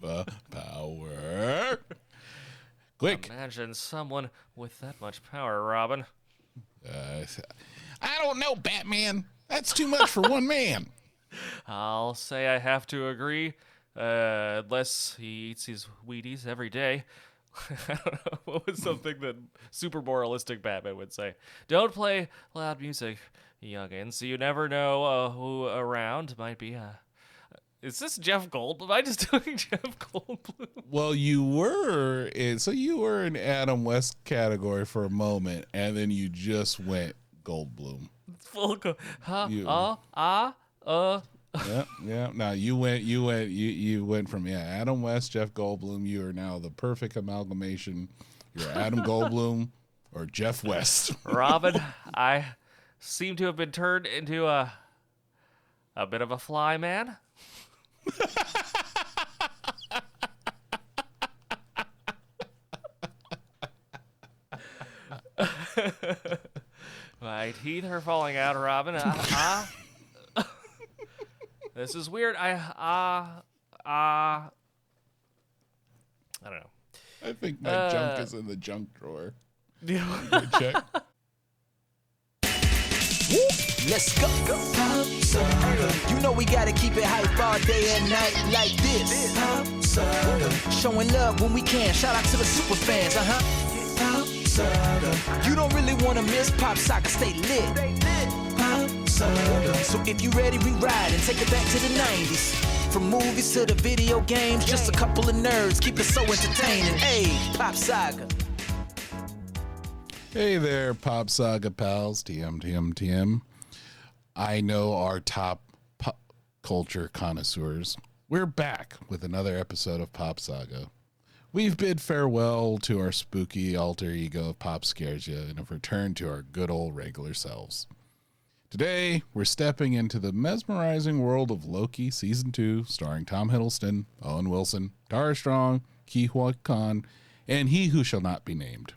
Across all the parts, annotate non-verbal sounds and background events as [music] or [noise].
the power. Quick. Imagine someone with that much power, Robin. Uh, I don't know, Batman. That's too much for one man. [laughs] I'll say I have to agree. Uh, unless he eats his Wheaties every day. [laughs] I don't know. What was something that super moralistic Batman would say? Don't play loud music, youngins. You never know uh, who around might be. Uh, is this Jeff Goldblum? Am I just [laughs] doing Jeff Goldblum? Well, you were in, so you were in Adam West category for a moment, and then you just went Goldblum. Full co- huh? You- Uh, ah, uh. yeah, yeah. Now you went, you went, you you went from yeah, Adam West, Jeff Goldblum. You are now the perfect amalgamation. You're Adam [laughs] Goldblum or Jeff West. Robin, [laughs] I seem to have been turned into a a bit of a fly man. My teeth are falling out, Robin. Ah, ah. this is weird. I ah ah. I don't know. I think my Uh, junk is in the junk drawer. [laughs] Check. Let's go. Pop Saga. You know we gotta keep it hype all day and night like this. Pop Saga. Showing love when we can. Shout out to the super fans, uh huh. Pop Saga. You don't really wanna miss Pop Saga. Stay lit. Pop Saga. So if you ready, we ride and take it back to the 90s. From movies to the video games, just a couple of nerds keep it so entertaining. Hey, Pop Saga. Hey there, Pop Saga pals. TM, TM, TM. I know our top pop culture connoisseurs. We're back with another episode of Pop Saga. We've bid farewell to our spooky alter ego of Pop Scares You and have returned to our good old regular selves. Today, we're stepping into the mesmerizing world of Loki Season 2, starring Tom Hiddleston, Owen Wilson, Tara Strong, Ki Khan, and He Who Shall Not Be Named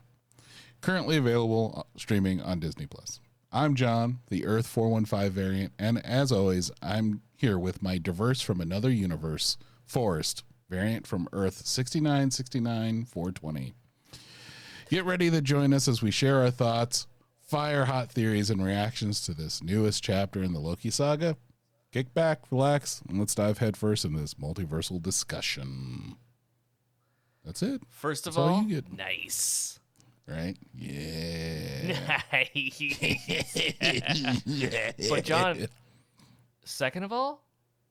currently available uh, streaming on Disney Plus. I'm John, the Earth 415 variant, and as always, I'm here with my diverse from another universe, Forest, variant from Earth 6969 420. Get ready to join us as we share our thoughts, fire hot theories, and reactions to this newest chapter in the Loki saga. Kick back, relax, and let's dive headfirst into this multiversal discussion. That's it, First of That's all all, nice. Right? Yeah. [laughs] But John, [laughs] second of all,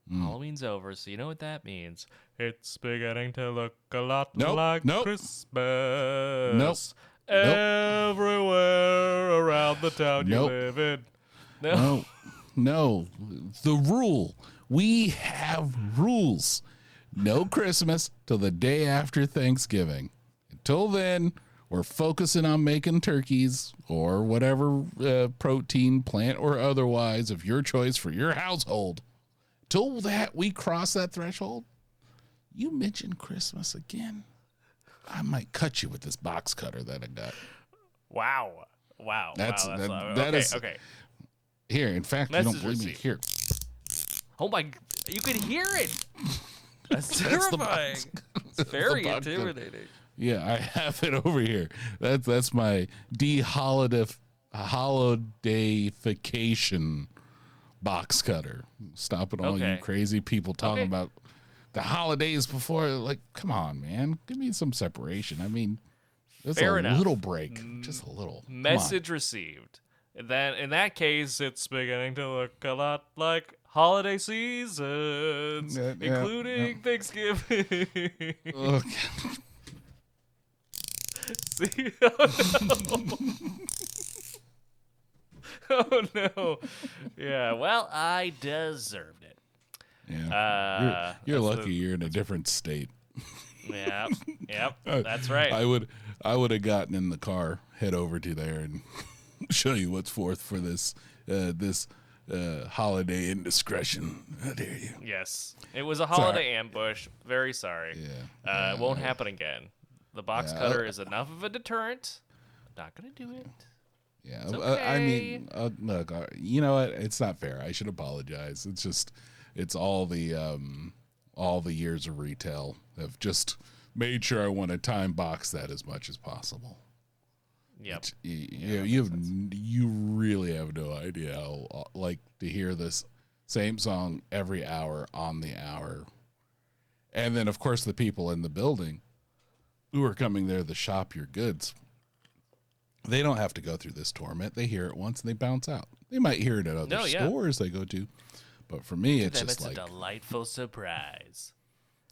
Hmm. Halloween's over, so you know what that means. It's beginning to look a lot Nope, like nope. Christmas. Everywhere around the town Nope. you live in. No. No, [laughs] no. The rule. We have rules. No Christmas till the day after Thanksgiving. Until then, we're focusing on making turkeys or whatever uh, protein, plant or otherwise, of your choice for your household. Till that we cross that threshold, you mention Christmas again. I might cut you with this box cutter that I got. Wow. Wow. That's- wow, that- that okay, is- okay. Here, in fact, you don't believe me. Here, Oh my! You can hear it. [laughs] That's the terrifying. It's [laughs] very intimidating. Yeah, I [laughs] have it over here. That's that's my de-holiday holidayfication box cutter. Stopping all you crazy people talking Okay. about the holidays before. Like, come on, man, give me some separation. I mean, just Fair a enough. little break, just a little Message received. Then in that case, it's beginning to look a lot like holiday seasons, Yeah, yeah, including Thanksgiving. [laughs] See? Oh no. oh no. Yeah. Well, I deserved it. Yeah, Uh, you're, you're lucky. you're in a different state. Yep. [laughs] Yep. That's right. I would I would have gotten in the car, head over to there, and [laughs] show you what's forth for this uh, this uh, holiday indiscretion. How dare you? Yes, it was a holiday ambush. Very sorry. Yeah. Uh, it won't happen again. The box Yeah. cutter is enough of a deterrent. Not gonna do it. Yeah, It's uh, I mean, uh, look, uh, you know what? It's not fair. I should apologize. It's just, it's all the, um, all the years of retail have just made sure I want to time box that as much as possible. Yep. You, you, you have you really have no idea how uh, like to hear this same song every hour on the hour, and then of course the people in the building who are coming there to shop your goods. They don't have to go through this torment. They hear it once and they bounce out. They might hear it at other No, yeah. stores they go to, but for me, it's Them, just it's like a delightful surprise.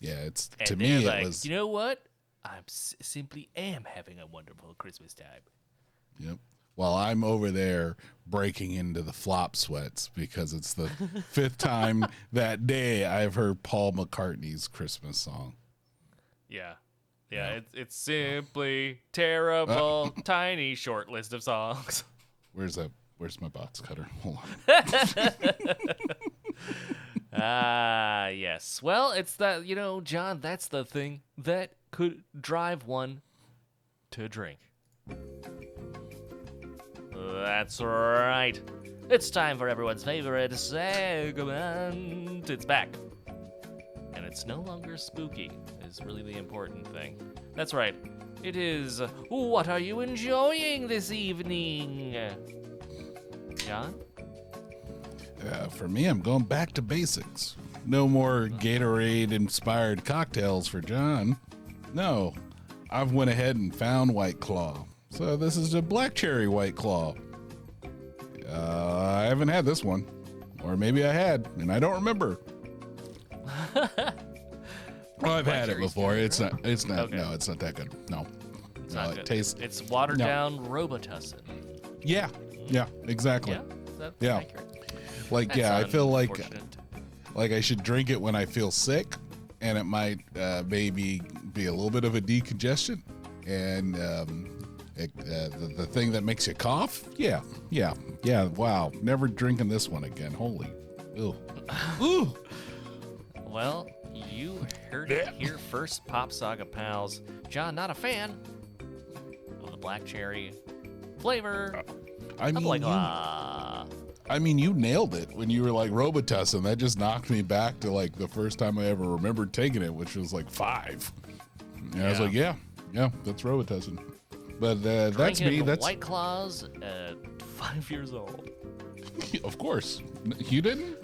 yeah, it's And to they're me like, it was you know what? I'm simply am having a wonderful Christmas time. Yep. While I'm over there breaking into the flop sweats because it's the [laughs] fifth time that day I've heard Paul McCartney's Christmas song. Yeah. Yeah, it's it's simply terrible, [coughs] tiny short list of songs. Where's that? Where's my box cutter? Hold on. [laughs] Ah, yes. Well, it's that, you know, John, that's the thing that could drive one to drink. That's right. It's time for everyone's favorite segment. It's back. It's no longer spooky, is really the important thing. That's right. It is What Are You Enjoying This Evening? John? Uh, for me, I'm going back to basics. No more Gatorade inspired cocktails for John. No, I've went ahead and found White Claw. So this is a black cherry White Claw. Uh, I haven't had this one, or maybe I had, and I don't remember. [laughs] well, I've had it before. It's not. It's not. Okay. No, it's not that good. No, It's no, not it good. tastes. It's watered No. down Robitussin. Yeah, yeah, exactly. Yeah, Yeah. accurate? Like, That's yeah, I feel like like I should drink it when I feel sick, and it might uh, maybe be a little bit of a decongestion, and um, it, uh, the, the thing that makes you cough. Yeah, yeah, yeah. Wow, never drinking this one again. Holy, ew. [laughs] Ooh. Well, you heard it here first, Pop Saga pals. John, not a fan of the black cherry flavor. I I'm mean, like, you, ah. I mean, you nailed it when you were like Robitussin. That just knocked me back to like the first time I ever remembered taking it, which was like five. And I was like, yeah, yeah, that's Robitussin. But uh, that's me. That's White Claws at five years old. [laughs] Of course. You didn't?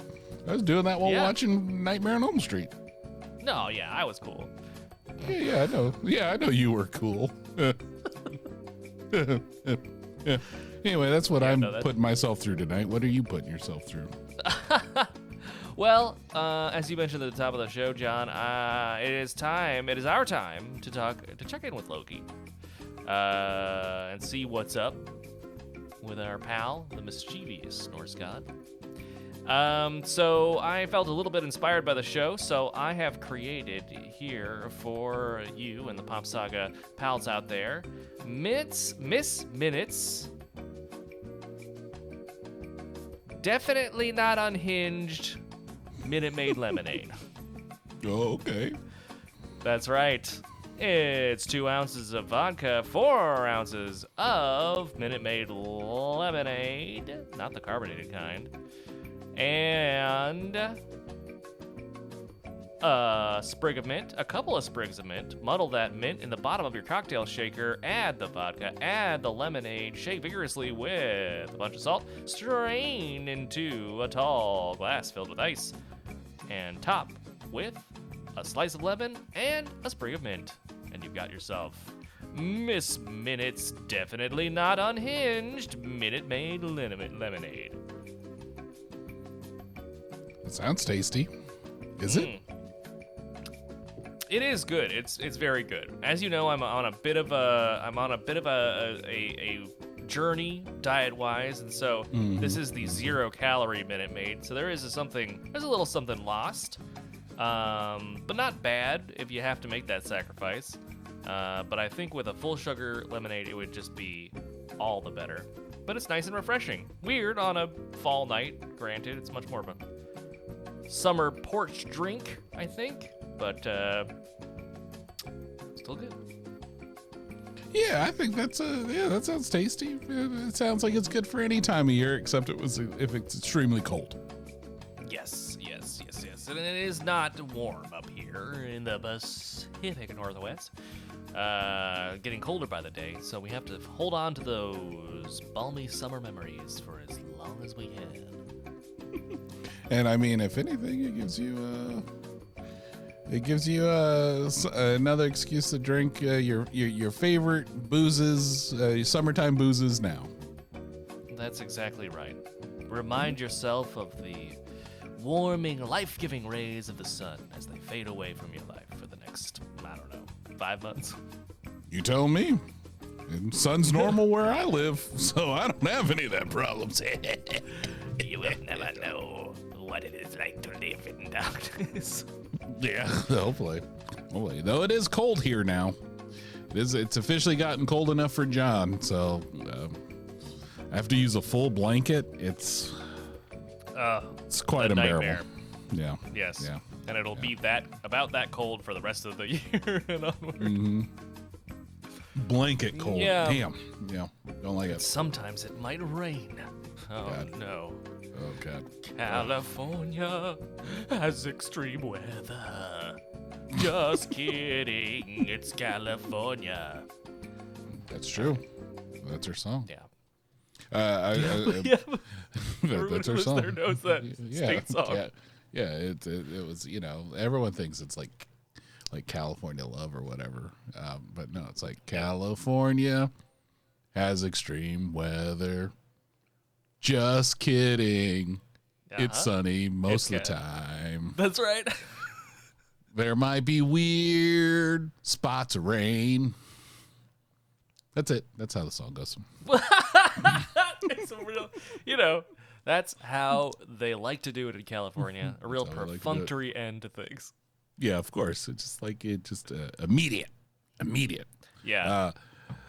I was doing that while Yeah. watching Nightmare on Elm Street. No, yeah, I was cool. Yeah, yeah, I know. Yeah, I know you were cool. Yeah. [laughs] Anyway, that's what I'm no, that's- putting myself through tonight. What are you putting yourself through? [laughs] Well, uh, as you mentioned at the top of the show, John, uh, it is time. It is our time to talk to check in with Loki, uh, and see what's up with our pal, the mischievous Norse god. Um, so I felt a little bit inspired by the show, so I have created here for you and the Pop Saga pals out there, Mitts, Miss Minutes. Definitely not unhinged. Minute Maid lemonade. [laughs] Oh, okay. That's right. It's two ounces of vodka, four ounces of Minute Maid lemonade, not the carbonated kind, and a sprig of mint, a couple of sprigs of mint. Muddle that mint in the bottom of your cocktail shaker. Add the vodka, add the lemonade, shake vigorously with a bunch of salt, strain into a tall glass filled with ice, and top with a slice of lemon and a sprig of mint. And you've got yourself Miss Minutes, definitely not unhinged, Minute Maid lemon- lemonade. That sounds tasty. Is Hmm. it? It is good. It's it's very good. As you know, I'm on a bit of a I'm on a bit of a a, a journey diet wise, and so this is the zero calorie Minute Maid. So there is a something there's a little something lost, um, but not bad if you have to make that sacrifice. Uh, but I think with a full sugar lemonade, it would just be all the better. But it's nice and refreshing. Weird on a fall night. Granted, it's much more of a summer porch drink, I think, but uh, still good. Yeah, I think that's a yeah. That sounds tasty. It, it sounds like it's good for any time of year, except it was if it's extremely cold. Yes, yes, yes, yes. And it is not warm up here in the Pacific Northwest. Uh, getting colder by the day, so we have to hold on to those balmy summer memories for as long as we can. And I mean, if anything, it gives you uh, it gives you uh, another excuse to drink uh, your, your your favorite boozes, uh, summertime boozes now. That's exactly right. Remind yourself of the warming, life giving rays of the sun as they fade away from your life for the next, I don't know, five months. You tell me. And sun's normal where I live, so I don't have any of that problems. [laughs] You will never know what it is like to live in darkness. [laughs] yeah, hopefully. Hopefully. Though it is cold here now. It is. It's officially gotten cold enough for John, so um, I have to use a full blanket. It's Uh, it's quite A unbearable. nightmare. Yeah. yes. Yeah. And it'll be that about that cold for the rest of the [laughs] year and onward. Mm. Blanket cold. Yeah. Damn. Yeah. Don't like it. Sometimes it might rain. Oh God. no. Oh god. California has extreme weather. Just [laughs] kidding. It's California. That's true. That's her song. Yeah. Uh, I, I, I- [laughs] yeah. [laughs] that- that's her song. listener knows that yeah, state song. Yeah, yeah. It, it it was you know everyone thinks it's like like California Love or whatever, um, but no, it's like California has extreme weather. Just kidding. It's Uh-huh. sunny most It's of the time. That's right. [laughs] There might be weird spots of rain. That's it. That's how the song goes. [laughs] it's a real, you know, that's how they like to do it in California. A real they like perfunctory end to things. Yeah, of course. It's just like it just uh, immediate, immediate. Yeah. Uh,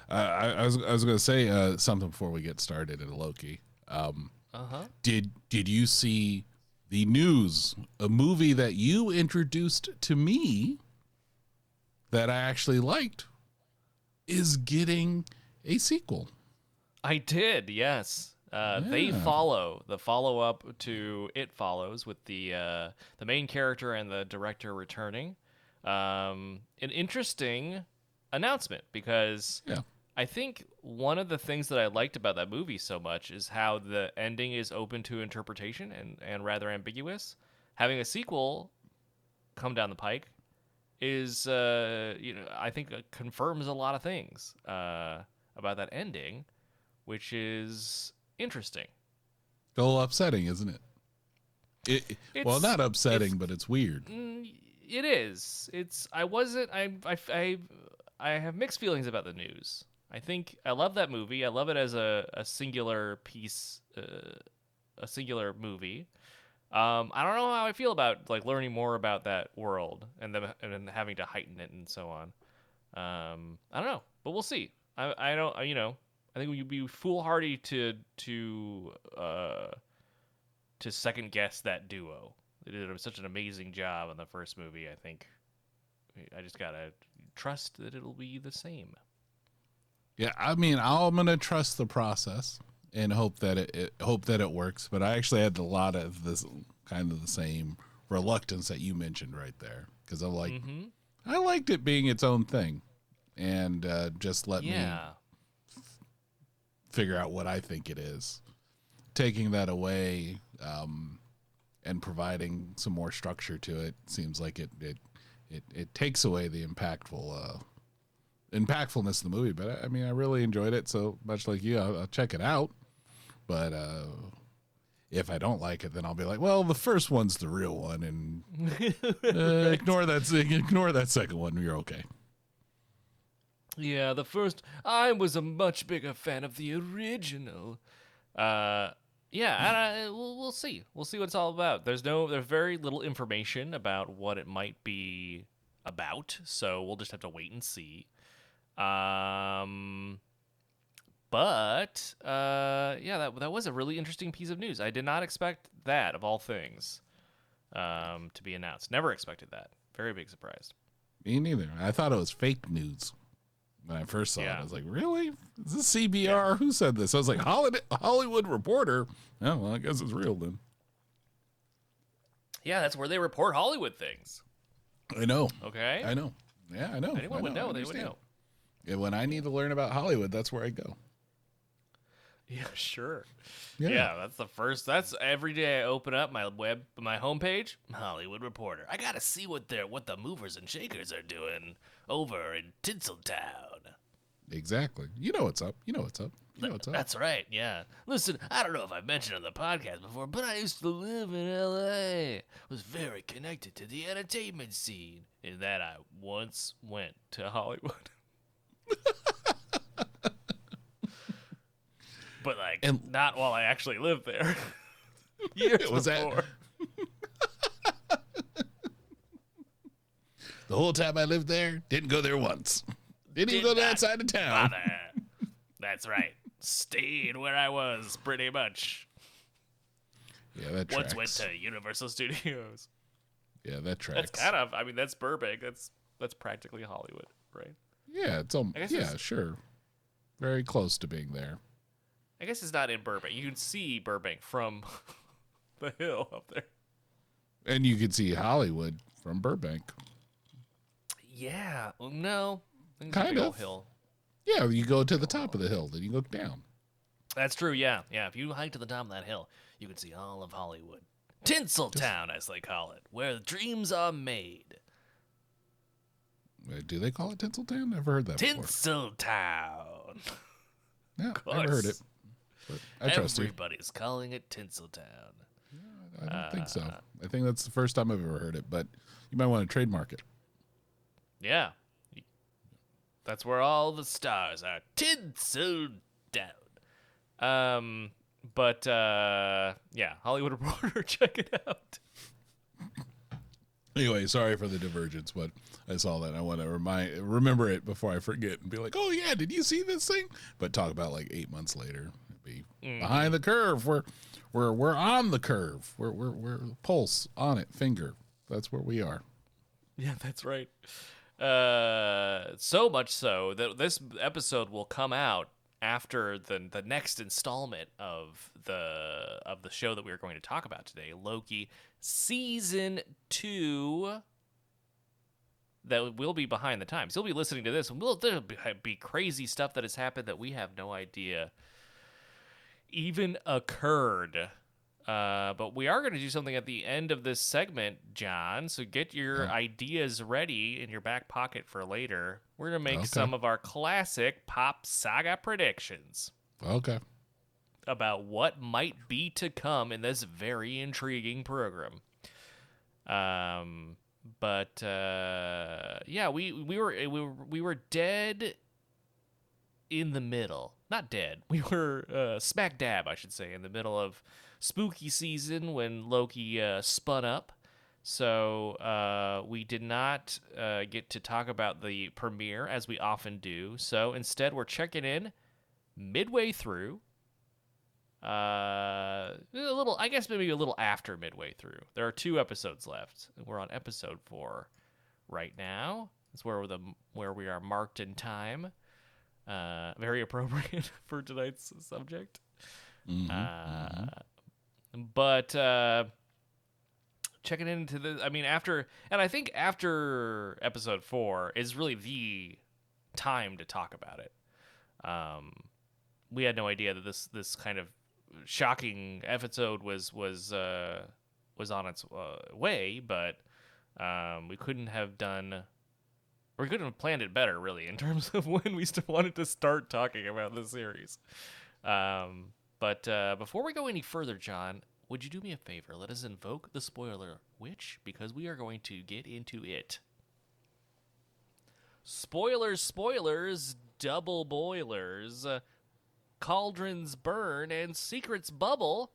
I, I was I was gonna say uh, something before we get started in Loki. Um, Uh huh. did did you see the news? A movie that you introduced to me that I actually liked is getting a sequel. I did, yes. Uh, They follow the follow up to It Follows with the uh, the main character and the director returning. Um, an interesting announcement because Yeah. I think one of the things that I liked about that movie so much is how the ending is open to interpretation and, and rather ambiguous. Having a sequel come down the pike is, uh, you know, I think uh, confirms a lot of things uh, about that ending, which is interesting. A little upsetting, isn't it? It, it- well, not upsetting, it's- but it's weird. Mm, it is. It's. I wasn't. I. I. I. I have mixed feelings about the news. I think I love that movie. I love it as a, a singular piece, uh, a singular movie. Um, I don't know how I feel about like learning more about that world and them and having to heighten it and so on. Um, I don't know, but we'll see. I. I don't. You know. I think we'd be foolhardy to to uh, to second guess that duo. They did such an amazing job in the first movie. I think I just gotta trust that it'll be the same. Yeah, I mean, I'm gonna trust the process and hope that it, it hope that it works. But I actually had a lot of this kind of the same reluctance that you mentioned right there because I'm like, hmm I liked it being its own thing, and uh, just let me Yeah, figure out what I think it is. Taking that away um, and providing some more structure to it seems like it it it, it takes away the impactful uh, impactfulness of the movie. But I, I mean, I really enjoyed it. So much like you, I'll, I'll check it out. But uh, if I don't like it, then I'll be like, well, the first one's the real one, and [laughs] uh, ignore that. Ignore that second one. You're okay. Yeah. The first, I was a much bigger fan of the original. Uh, yeah, I, we'll, we'll see. We'll see what it's all about. There's no, there's very little information about what it might be about, so we'll just have to wait and see. Um, but uh, yeah, that that was a really interesting piece of news. I did not expect that of all things um, to be announced. Never expected that. Very big surprise. Me neither. I thought it was fake news when I first saw it. I was like, really? Is this CBR? Who said this? I was like, Hollywood, Hollywood Reporter. Oh, well, I guess it's real then. Yeah, that's where they report Hollywood things. I know. Okay. I know. Yeah, I know. Anyone I would know. They would know. Yeah, when I need to learn about Hollywood, that's where I go. Yeah, [laughs] sure. Yeah. Yeah. that's the first. That's every day I open up my web, my homepage, Hollywood Reporter. I gotta see what they're, what the movers and shakers are doing over in Tinseltown. Exactly. You know what's up. You know what's up. You know what's up. That's right. Yeah. Listen, I don't know if I've mentioned on the podcast before, but I used to live in L.A. Was very connected to the entertainment scene, in that I once went to Hollywood. [laughs] but like, And- not while I actually lived there. [laughs] [laughs] Years Was that- before. The whole time I lived there, didn't go there once. Didn't even go to that side of town. bother. That's right. Stayed where I was pretty much. Yeah, that Once tracks. went to Universal Studios. yeah, that tracks. That's kind of. I mean, that's Burbank. That's that's practically Hollywood, right? yeah, it's um, yeah, it's- sure. Very close to being there. I guess it's not in Burbank. You can see Burbank from [laughs] the hill up there. And you can see Hollywood from Burbank. Yeah. Well, no. I think it's Kind of. hill. Yeah, you go to the top of the hill, then you look down. That's true. Yeah. Yeah. If you hike to the top of that hill, you can see all of Hollywood. Tinseltown, as they call it, where dreams are made. Wait, do they call it Tinseltown? Never heard that before. Tinseltown. Yeah, never heard it. But I trust you. Everybody's calling it Tinseltown. I don't think so. Uh, I think that's the first time I've ever heard it, but you might want to trademark it. Yeah. That's where all the stars are. Tinsel down. Um, but uh, yeah, Hollywood [laughs] Reporter, check it out. Anyway, sorry for the divergence, but I saw that. I want to remind, remember it before I forget and be like, "Oh yeah, did you see this thing?" But talk about like eight months later, It'd be behind the curve. We're we're we're on the curve. We're we're we're pulse on it, finger. That's where we are. Yeah, that's right. Uh, so much so that this episode will come out after the the next installment of the of the show that we are going to talk about today, Loki season two. That will be behind the times. You'll be listening to this, and we'll, there'll be, be crazy stuff that has happened that we have no idea even occurred. Uh, but we are going to do something at the end of this segment, John. So get your ideas ready in your back pocket for later. We're going to make Okay. some of our classic pop saga predictions Okay. about what might be to come in this very intriguing program. Um, but uh, yeah, we we were we were we were dead in the middle. Not dead. [laughs] We were uh, smack dab, I should say, in the middle of spooky season when Loki uh, spun up. So uh, we did not uh, get to talk about the premiere as we often do. So instead, we're checking in midway through. Uh, a little, I guess maybe a little after midway through. There are two episodes left. We're on episode four right now. That's where the where we are marked in time. Uh, very [laughs] appropriate [laughs] for tonight's subject. Uh, but uh, checking into the, I mean, after, and I think after episode four is really the time to talk about it. Um, we had no idea that this this kind of shocking episode was was uh, was on its uh, way, but um, we couldn't have done. We couldn't have planned it better, really, in [laughs] terms of when we st- wanted to start talking about the series. Um, but uh, before we go any further, John, would you do me a favor? Let us invoke the spoiler witch because we are going to get into it. Spoilers, spoilers, double boilers, uh, cauldrons burn, and secrets bubble.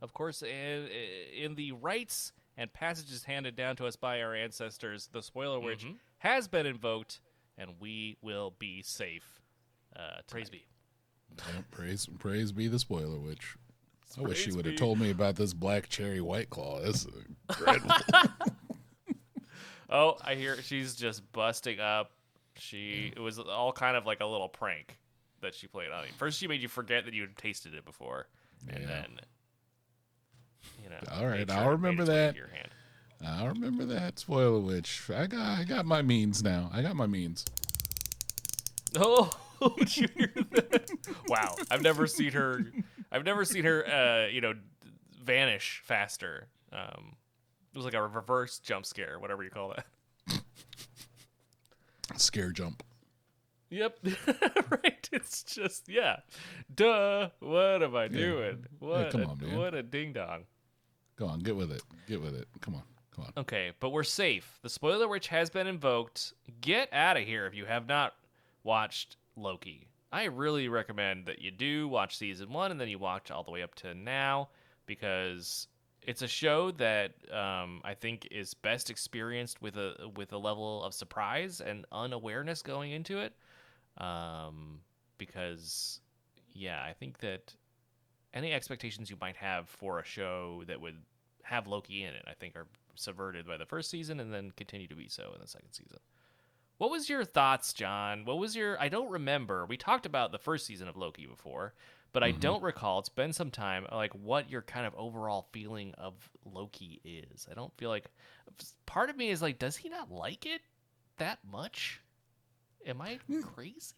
Of course, in, in the rites and passages handed down to us by our ancestors, the spoiler witch has been invoked, and we will be safe. Uh, Praise be. Yeah, praise praise be the spoiler witch. I wish she would have told me about this black cherry white claw. This is dreadful. [laughs] Oh, I hear she's just busting up. She it was all kind of like a little prank that she played on you. First, she made you forget that you had tasted it before, and Yeah. then you know. All right, made I'll remember that. Your hand. I remember that spoiler witch. I got I got my means now. I got my means. Oh, did you hear wow, I've never seen her. I've never seen her. Uh, you know, vanish faster. Um, it was like a reverse jump scare, whatever you call that. Scare jump. Yep, [laughs] right. It's just yeah. Duh. What am I doing? What? come a, on, man. What a ding dong. Go on, get with it. Get with it. Come on. Come on. Okay, but we're safe. The spoiler witch has been invoked. Get out of here if you have not watched Loki. I really recommend that you do watch season one and then you watch all the way up to now because it's a show that um, I think is best experienced with a with a level of surprise and unawareness going into it. Um, because yeah, I think that any expectations you might have for a show that would have Loki in it, I think, are subverted by the first season and then continue to be so in the second season. What was your thoughts, John? What was your? I don't remember. We talked about the first season of Loki before, but I don't recall. It's been some time. Like what your kind of overall feeling of Loki is. I don't feel like. Part of me is like, does he not like it that much? Am I crazy?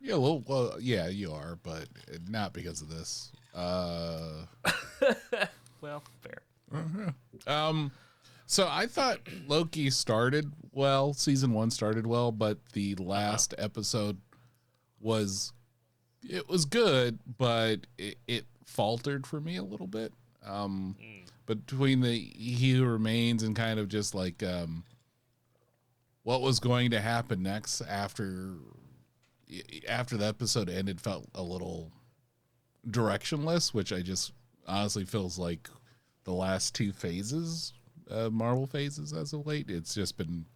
Yeah, well, well, yeah, you are, but not because of this. Uh, [laughs] Well, fair. um, so I thought Loki started well. Season one started well, but the last episode was it was good, but it, it faltered for me a little bit. Um, between the He Who Remains and kind of just like um, what was going to happen next after after the episode ended felt a little directionless, which I just honestly feels like the last two phases, uh, Marvel phases as of late. It's just been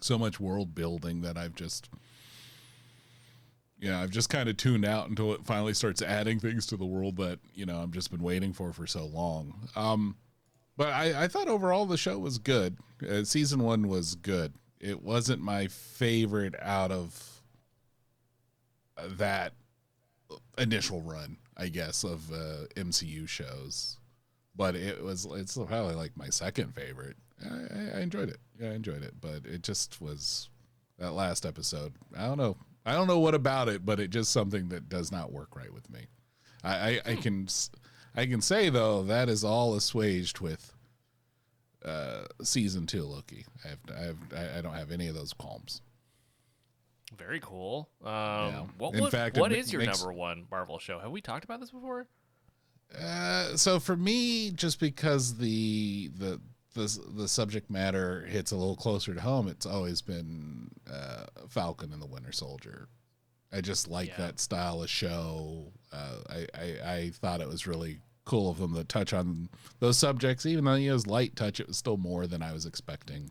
so much world building that I've just, yeah, I've just kind of tuned out until it finally starts adding things to the world that you know I've just been waiting for for so long. Um, but I, I thought overall the show was good. Uh, season one was good. It wasn't my favorite out of that initial run, I guess, of uh, MCU shows. But it was it's probably like my second favorite. I, I- enjoyed it. Yeah, I enjoyed it. But it just was that last episode. I don't know. I don't know what about it, but it just something that does not work right with me. I, I, I can s- I can say though that is all assuaged with uh, season two Loki. I have I have I- don't have any of those qualms. Very cool. Um, What, In what, fact, what your makes- number one Marvel show? Have we talked about this before? Uh, so for me, just because the the the the subject matter hits a little closer to home, it's always been uh, Falcon and the Winter Soldier. I just like Yeah. that style of show. Uh, I, I I thought it was really cool of them to touch on those subjects, even though it was light touch. It was still more than I was expecting.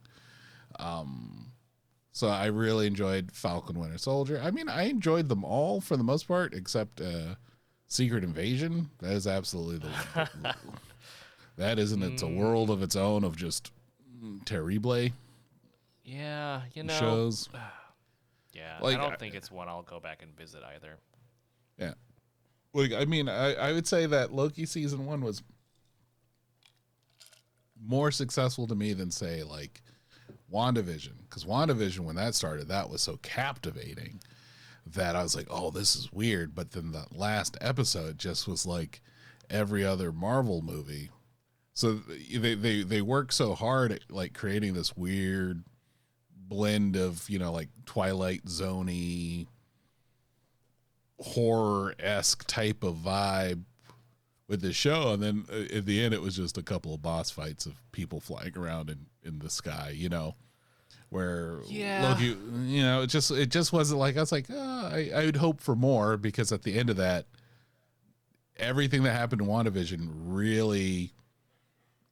Um, so I really enjoyed Falcon Winter Soldier. I mean, I enjoyed them all for the most part, except uh, Secret Invasion. That is absolutely the [laughs] that isn't. It's a world of its own of just mm, terrible Yeah, you know. shows. [sighs] Yeah, Like, I don't I- think it's one I'll go back and visit either. Yeah. Like I mean, I, I would say that Loki season one was more successful to me than say like WandaVision. Because WandaVision, when that started, that was so captivating that I was like, oh, this is weird. But then the last episode just was like every other Marvel movie. So they they they work so hard at like creating this weird blend of you know like Twilight Zoney horror esque type of vibe with the show, and then uh, at the end, it was just a couple of boss fights of people flying around in in the sky, you know, where Yeah. You know, it just it just wasn't like I was like, oh, I I would hope for more because at the end of that, everything that happened in WandaVision really.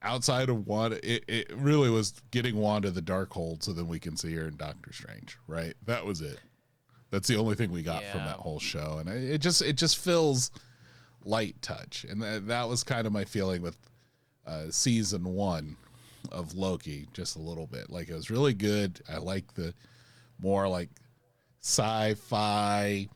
Outside of Wanda, it, it really was getting Wanda the Darkhold so then we can see her in Doctor Strange, right? That was it. That's the only thing we got from that whole show, and it it just it just feels light touch, and that, that was kind of my feeling with uh, season one of Loki, just a little bit. Like it was really good. I like the more like sci-fi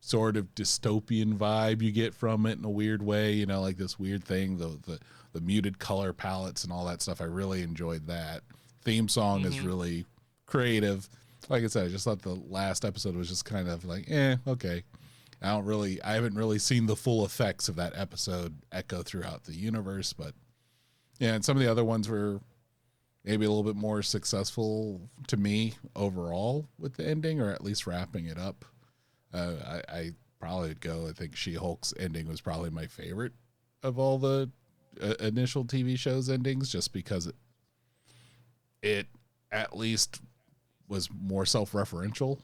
sort of dystopian vibe you get from it in a weird way. You know, like this weird thing the the the muted color palettes and all that stuff. I really enjoyed that. Theme song is really creative. Like I said, I just thought the last episode was just kind of like, eh, okay. I don't really, I haven't really seen the full effects of that episode echo throughout the universe, but yeah, and some of the other ones were maybe a little bit more successful to me overall with the ending, or at least wrapping it up. Uh, I, I probably would go. I think She Hulk's ending was probably my favorite of all the uh, initial TV shows endings, just because it, it at least was more self-referential,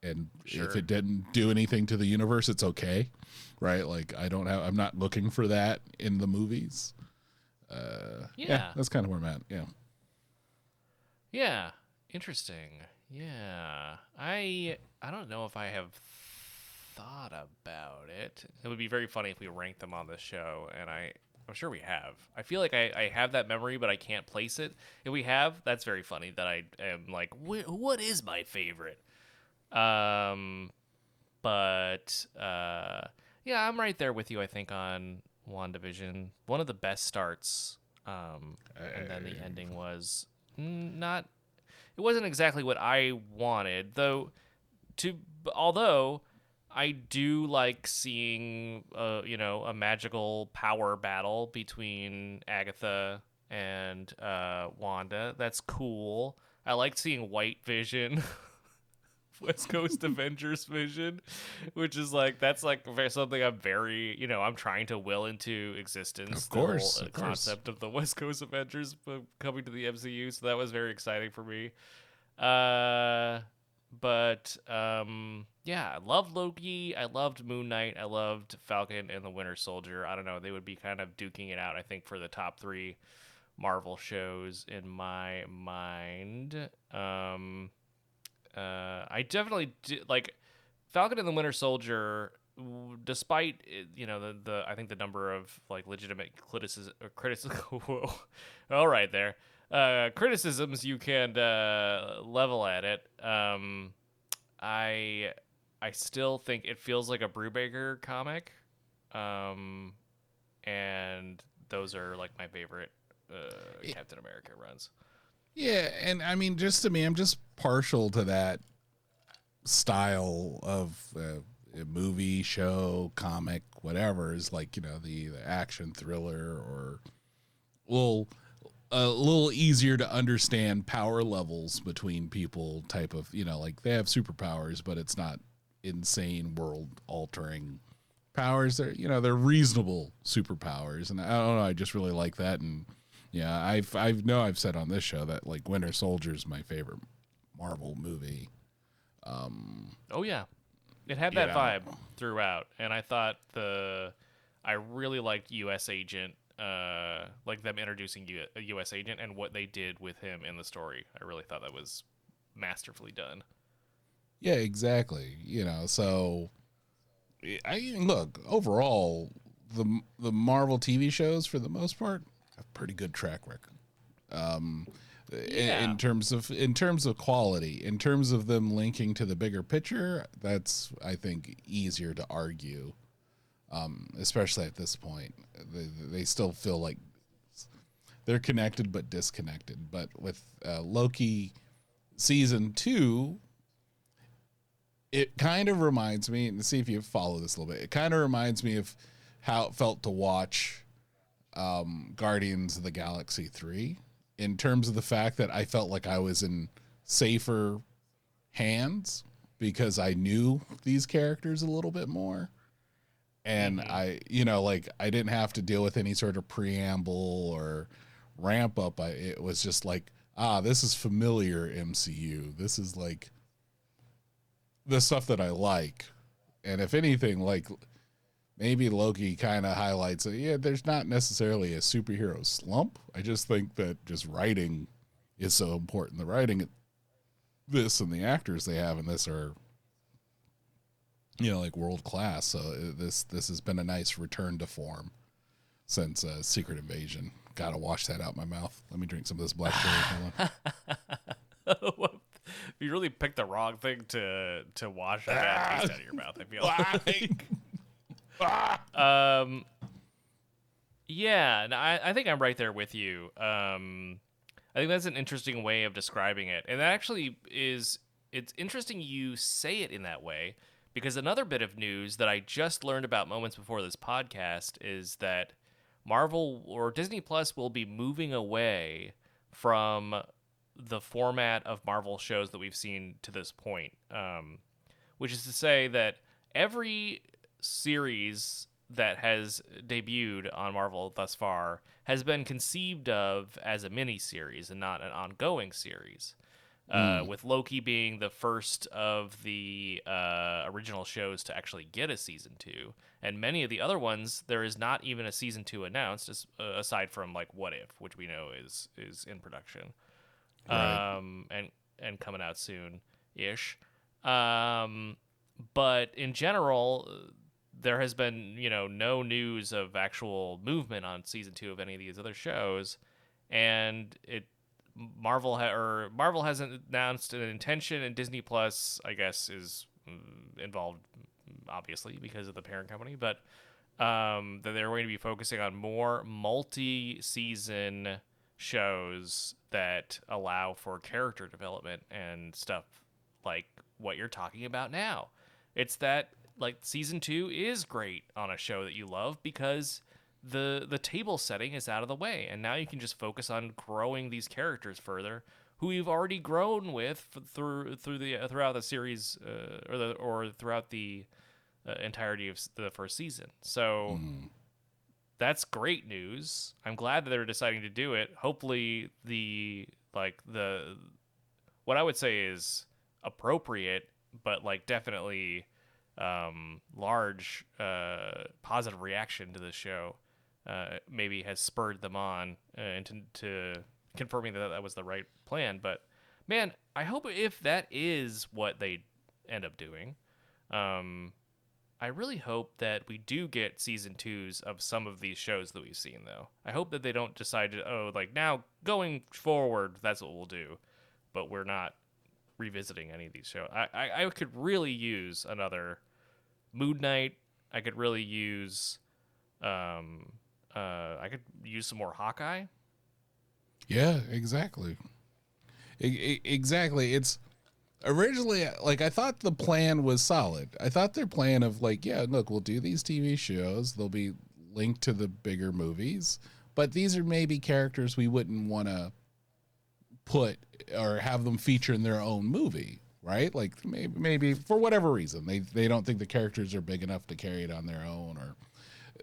and if it didn't do anything to the universe, it's okay, right? Like I don't have, I'm not looking for that in the movies. Uh, Yeah. that's kind of where I'm at. Yeah. Yeah, interesting. Yeah, I I don't know if I have thought about it. It would be very funny if we ranked them on this show, and I I'm sure we have. I feel like I, I have that memory, but I can't place it. If we have, that's very funny. That I am like, what is my favorite? Um, but uh, yeah, I'm right there with you. I think on WandaVision, one of the best starts. Um, and then the ending was not. It wasn't exactly what I wanted, though. To although I do like seeing, uh, you know, a magical power battle between Agatha and uh, Wanda. That's cool. I like seeing White Vision. [laughs] West Coast [laughs] Avengers vision, which is like that's like something I'm very you know I'm trying to will into existence. Of course, the whole, uh, of course. concept of the West Coast Avengers coming to the MCU, so that was very exciting for me. Uh, but um, yeah, I loved Loki. I loved Moon Knight. I loved Falcon and the Winter Soldier. I don't know, they would be kind of duking it out. I think for the top three Marvel shows in my mind. Um, uh, I definitely do, like Falcon and the Winter Soldier. Despite you know the, the I think the number of like legitimate criticism or [laughs] criticism. Whoa, all right there. Uh, criticisms you can uh, level at it. Um, I I still think it feels like a Brubaker comic, um, and those are like my favorite uh, Captain America runs. Yeah, and I mean, just to me, I'm just partial to that style of uh, movie, show, comic, whatever is like you know the, the action thriller or little a little easier to understand power levels between people type of you know like they have superpowers, but it's not insane world altering powers. They're you know they're reasonable superpowers, and I don't know. I just really like that and. Yeah, I've I've know I've said on this show that like Winter Soldier is my favorite Marvel movie. Oh yeah, it had that vibe throughout, and I thought the I really liked U.S. Agent, uh, like them introducing U- a U.S. Agent and what they did with him in the story. I really thought that was masterfully done. Yeah, exactly. You know, so I look overall the the Marvel TV shows for the most part have pretty good track record. Um, in- in terms of in terms of quality, in terms of them linking to the bigger picture, that's I think easier to argue. Um, especially at this point, they, they still feel like they're connected but disconnected. But with uh, Loki season two, it kind of reminds me, and see if you follow this a little bit. It kind of reminds me of how it felt to watch um, Guardians of the Galaxy three, in terms of the fact that I felt like I was in safer hands because I knew these characters a little bit more. And I, you know, like I didn't have to deal with any sort of preamble or ramp up. I, it was just like, ah, this is familiar MCU. This is like the stuff that I like. And if anything, like maybe Loki kind of highlights it. Yeah, there's not necessarily a superhero slump. I just think that just writing is so important. The writing, this and the actors they have in this are, you know, like world class. So uh, this this has been a nice return to form since uh, Secret Invasion. Gotta wash that out my mouth. Let me drink some of this black cherry. [laughs] You really picked the wrong thing to to wash out of your mouth. I feel [laughs] like. [laughs] Um, Yeah, and I, I think I'm right there with you. Um, I think that's an interesting way of describing it, and that actually is. It's interesting you say it in that way because another bit of news that I just learned about moments before this podcast is that Marvel or Disney Plus will be moving away from the format of Marvel shows that we've seen to this point, um, which is to say that every series that has debuted on Marvel thus far has been conceived of as a mini series and not an ongoing series. Uh, with Loki being the first of the uh, original shows to actually get a season two, and many of the other ones there is not even a season two announced, as, uh, aside from like What If, which we know is is in production, Right. um, and and coming out soon ish. Um, but in general, there has been you know no news of actual movement on season two of any of these other shows, and it Marvel ha- or Marvel hasn't announced an intention, and Disney Plus, I guess, is mm, involved, obviously because of the parent company, but um, that they're going to be focusing on more multi-season shows that allow for character development and stuff like what you're talking about now. It's that like season two is great on a show that you love because the the table setting is out of the way, and now you can just focus on growing these characters further, who you've already grown with f- through through the uh, throughout the series uh, or the or throughout the uh, entirety of the first season. So that's great news. I'm glad that they're deciding to do it. Hopefully, the like the what I would say is appropriate, but like definitely um, large uh, positive reaction to the show uh, maybe has spurred them on uh, into to confirming that that was the right plan. But man, I hope if that is what they end up doing, um, I really hope that we do get season twos of some of these shows that we've seen, though. I hope that they don't decide to, oh, like now going forward, that's what we'll do, but we're not revisiting any of these shows. I, I, I could really use another Moon Knight. I could really use, um, uh, I could use some more Hawkeye. Yeah, exactly. E- e- exactly. It's originally like I thought the plan was solid. I thought their plan of like, yeah, look, we'll do these TV shows. They'll be linked to the bigger movies, but these are maybe characters we wouldn't want to put or have them feature in their own movie, right? Like maybe maybe for whatever reason they they don't think the characters are big enough to carry it on their own or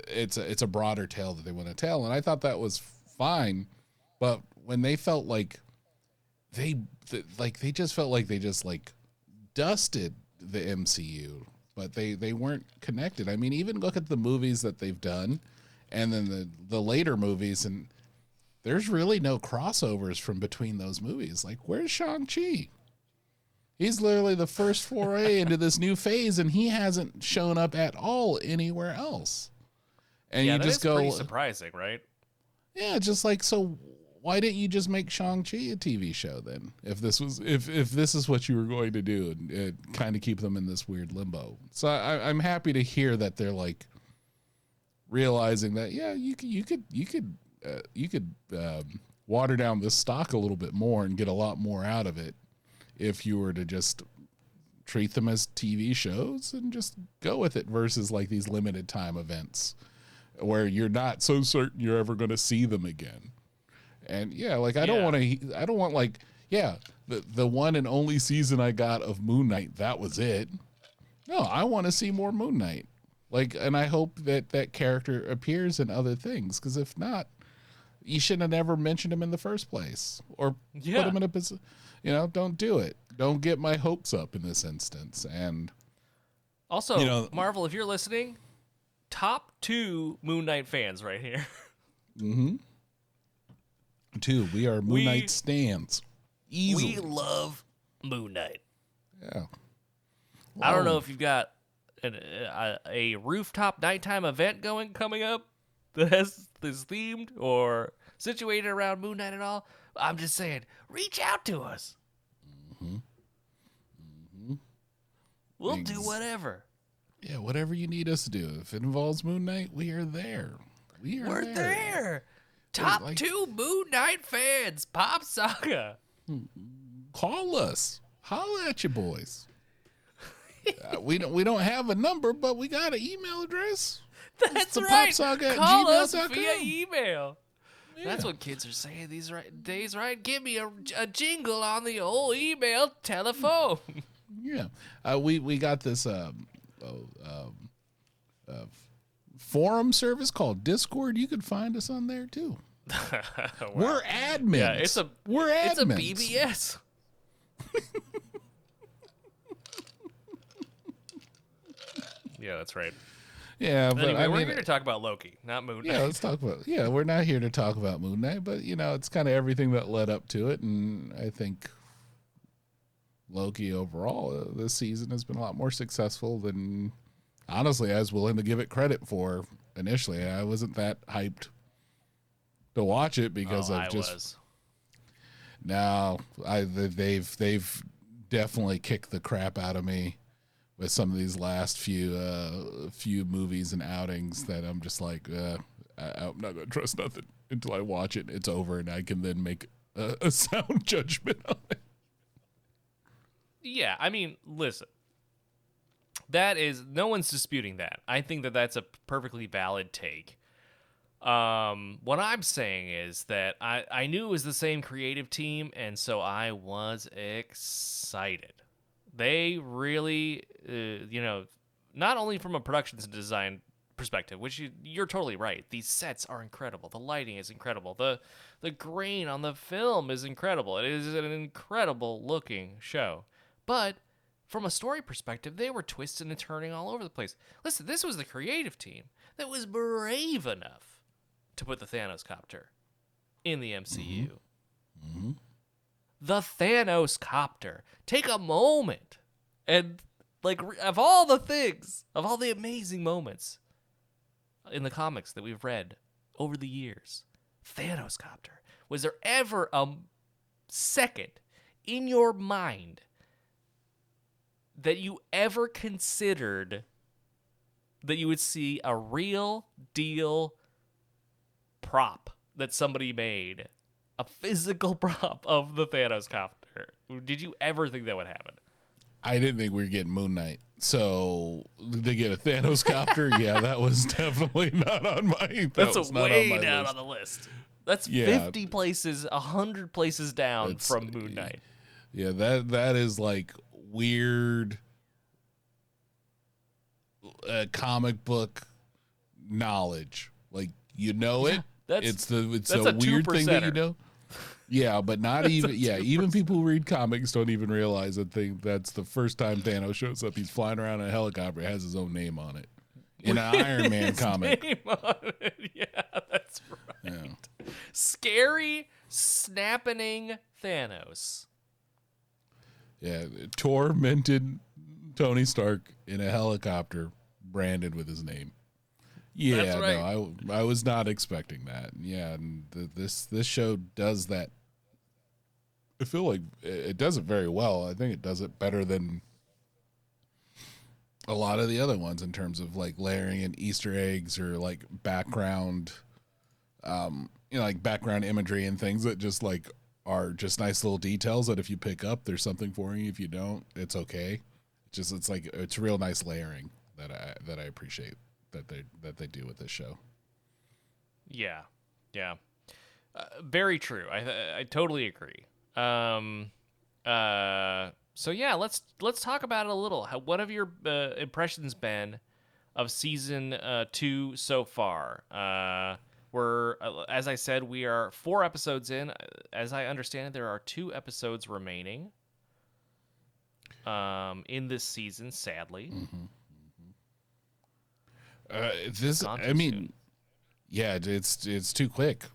it's a it's a broader tale that they want to tell and I thought that was fine but when they felt like they th- like they just felt like they just like dusted the MCU but they they weren't connected I mean even look at the movies that they've done and then the the later movies and there's really no crossovers from between those movies like where's Shang-Chi He's literally the first foray [laughs] into this new phase, and he hasn't shown up at all anywhere else. And yeah, you just go, pretty surprising, right? yeah, just like so. Why didn't you just make Shang Chi a TV show then? If this was if if this is what you were going to do, and, and kind of keep them in this weird limbo. So I, I'm happy to hear that they're like realizing that yeah, you could you could you could uh, you could um, water down this stock a little bit more and get a lot more out of it if you were to just treat them as TV shows and just go with it versus like these limited time events where you're not so certain you're ever going to see them again. And yeah, like I don't want to I don't want like yeah, the the one and only season I got of Moon Knight, that was it. No, I want to see more Moon Knight. Like and I hope that that character appears in other things cuz if not you shouldn't have never mentioned him in the first place or Yeah. put him in a position you know, don't do it. Don't get my hopes up in this instance. And Also, You know- Marvel, if you're listening, top two Moon Knight fans right here. [laughs] Mm-hmm. two, we are Moon We- Knight stands. Easily. We love Moon Knight. yeah. I don't know if you've got an, a, a rooftop nighttime event going coming up that has this themed or situated around Moon Knight at all. I'm just saying, reach out to us. Mm-hmm. Mm-hmm. We'll do whatever. Yeah, whatever you need us to do. If it involves Moon Knight, we are there. We are We're there. there. Top like- two Moon Knight fans, Pop Saga. Mm-hmm. Call us. Holla at you boys. Uh, we don't we don't have a number, but we got an email address. [laughs] That's right. popsaga at Call us via email. That's what kids are saying these right days, right? Give me a, a jingle on the old email telephone. Yeah, uh, we we got this um, oh, um, uh, forum service called Discord. You could find us on there too. [laughs] We're admins. yeah, it's a we're admins. it's a. BBS. [laughs] yeah, that's right. Yeah, but Anyway, I we're mean, here to talk about Loki, not Moon Knight. yeah, let's talk about. Yeah, we're not here to talk about Moon Knight, but you know, it's kind of everything that led up to it, and I think Loki overall uh, this season has been a lot more successful than honestly I was willing to give it credit for initially. I wasn't that hyped to watch it because oh, of I just was. now I they've they've definitely kicked the crap out of me with some of these last few uh few movies and outings that I'm just like uh I, I'm not gonna trust nothing until I watch it. It's over and I can then make a, [laughs] a sound judgment on it. Yeah, I mean, listen. That is no one's disputing that. I think that that's a perfectly valid take. Um, what I'm saying is that I I knew it was the same creative team, and so I was excited. They really, uh, you know, not only from a productions and design perspective, which you, you're totally right. These sets are incredible. The lighting is incredible. the The grain on the film is incredible. It is an incredible looking show. But from a story perspective, they were twisting and turning all over the place. Listen, this was the creative team that was brave enough to put the Thanos copter in the MCU. The Thanos copter. Take a moment and like of all the things, of all the amazing moments in the comics that we've read over the years, Thanos copter. Was there ever a second in your mind that you ever considered that you would see a real deal prop that somebody made, a physical [laughs] prop of the Thanos copter? Did you ever think that would happen? I didn't think we were getting Moon Knight. So to get a Thanos copter, [laughs] yeah, that was definitely not on my that That's not on way my down list. on the list. That's Yeah. 50 places, 100 places down It's- from Moon Knight. Yeah, that that is like weird uh, comic book knowledge. Like you know it. that's- it's the it's a, a weird thing that you know. Yeah, but not [laughs] even yeah, even people who read comics don't even realize that thing that's the first time Thanos shows up. He's flying around in a helicopter, has his own name on it. In an [laughs] Iron Man His comic. name on it. [laughs] Yeah, that's right. Yeah. Scary, snapping Thanos. Yeah, tormented Tony Stark in a helicopter, branded with his name. Yeah, right. no, I I was not expecting that. Yeah, and th this this show does that. I feel like it does it very well. I think it does it better than a lot of the other ones in terms of like layering in Easter eggs or like background, um, you know, like background imagery and things that just like are just nice little details that if you pick up, there's something for you. If you don't, it's okay. Just it's like it's real nice layering that I that I appreciate that they that they do with this show. Yeah, yeah, uh, very true. I I totally agree. Um, uh, so yeah, let's let's talk about it a little. How, what have your uh, impressions been of season uh, two so far? Uh, we're uh, as I said, we are four episodes in. As I understand it, there are two episodes remaining. Um, in this season, sadly. Uh, this, Gone too I mean, soon. yeah, it's it's too quick.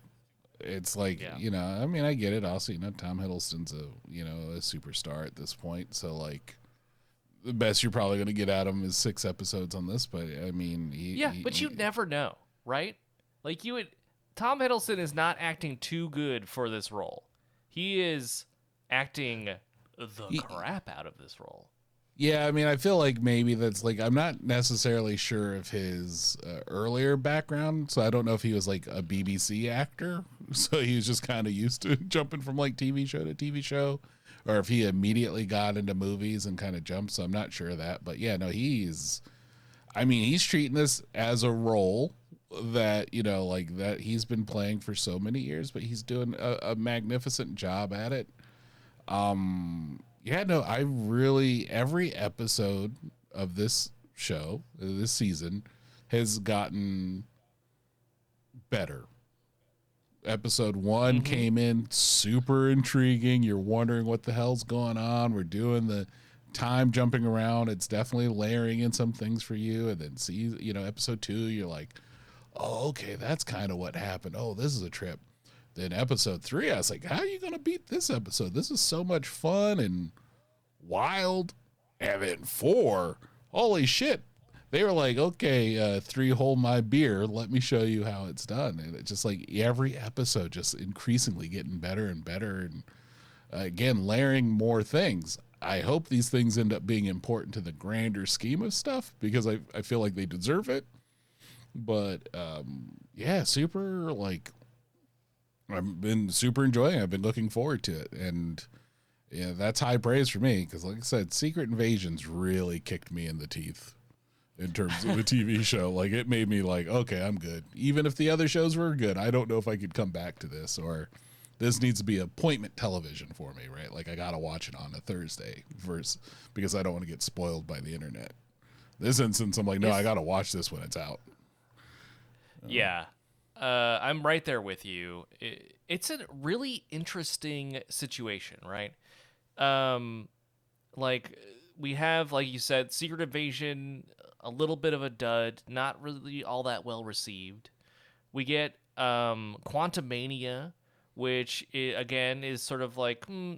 It's like Yeah. you know, I mean, I get it. Also, you know, Tom Hiddleston's a you know a superstar at this point, so like the best you're probably going to get out of him is six episodes on this. But I mean, he, Yeah, he- but you he- never know, right? Like you would Tom Hiddleston is not acting too good for this role. He is acting the He- crap out of this role. Yeah, I mean, I feel like maybe that's like I'm not necessarily sure of his uh, earlier background, so I don't know if he was like a BBC actor, [laughs] so he was just kind of used to [laughs] jumping from like TV show to TV show, or if he immediately got into movies and kind of jumped. So I'm not sure of that, but yeah, no, he's. I mean, he's treating this as a role that you know, like that he's been playing for so many years, but he's doing a, a magnificent job at it. Um, yeah, no, I really every episode of this show, uh, this season, has gotten better. Episode one came in super intriguing. You're wondering what the hell's going on. We're doing the time jumping around. It's definitely layering in some things for you. And then see, you know, episode two, you're like, oh, okay, that's kind of what happened. Oh, this is a trip. Then episode three, I was like, how are you gonna beat this episode? This is so much fun and wild. And then four, holy shit. They were like, okay, uh, three hold my beer. Let me show you how it's done. And it's just like every episode just increasingly getting better and better. And uh, again, layering more things. I hope these things end up being important to the grander scheme of stuff because I, I feel like they deserve it. But um, yeah, super like I've been super enjoying. it. I've been looking forward to it, and yeah, that's high praise for me because, like I said, Secret Invasions really kicked me in the teeth in terms of the TV [laughs] show. Like it made me like, okay, I'm good. Even if the other shows were good, I don't know if I could come back to this or this needs to be appointment television for me, right? Like I gotta watch it on a Thursday versus because I don't want to get spoiled by the internet. This instance, I'm like, no, I gotta watch this when it's out. Yeah. Uh, I'm right there with you. It, it's a really interesting situation, right? Um, like we have, like you said, Secret Invasion, a little bit of a dud, not really all that well received. We get um, Quantumania, which i again is sort of like hmm,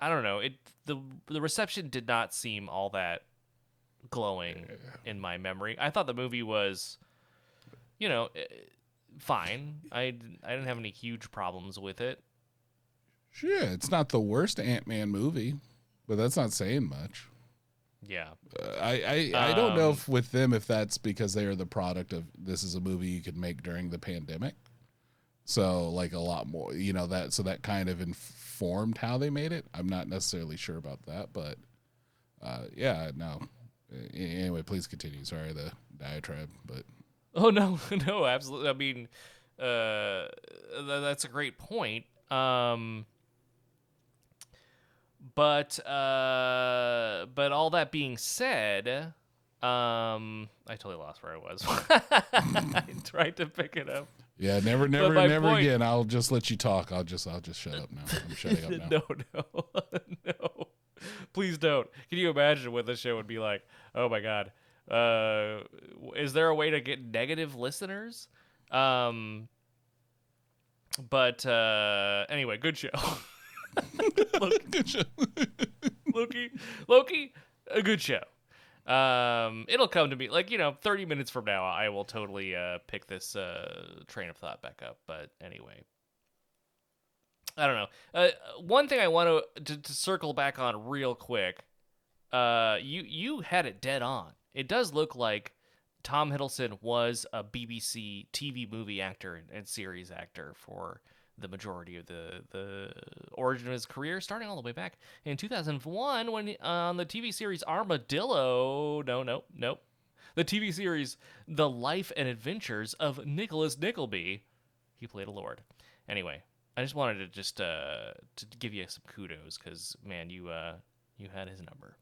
I don't know. It the the reception did not seem all that glowing in my memory. I thought the movie was, you know, fine. I I didn't have any huge problems with it. Sure, it's not the worst Ant Man movie, but that's not saying much. Yeah. Uh, I I, I don't know Um, if with them if that's because they are the product of this is a movie you could make during the pandemic. So like a lot more, you know that so that kind of informed how they made it. I'm not necessarily sure about that, but uh, yeah, no. Anyway, please continue. Sorry the diatribe, but Oh no, [laughs] no, absolutely. I mean, uh, th- that's a great point. Um, but uh, but all that being said, um, I totally lost where I was. [laughs] I tried to pick it up. yeah, never, never, never point- again. I'll just let you talk. I'll just, I'll just shut up now. I'm shutting up [laughs] now. no, no, no. Please don't. Can you imagine what this show would be like? Oh my god. Uh, is there a way to get negative listeners? Um, but uh, anyway, good show. [laughs] Good show. [laughs] Loki, Loki, a good show. Um, it'll come to me like you know, thirty minutes from now, I will totally uh pick this uh train of thought back up. But anyway, I don't know. Uh, one thing I want to, to to circle back on real quick. Uh, you you had it dead on. It does look like Tom Hiddleston was a BBC TV movie actor and, series actor for the majority of the the origin of his career, starting all the way back in 2001 when on the TV series Armadillo. No, no, nope. The TV series The Life and Adventures of Nicholas Nickleby. He played a lord. Anyway, I just wanted to just uh to give you some kudos because man, you uh you had his number.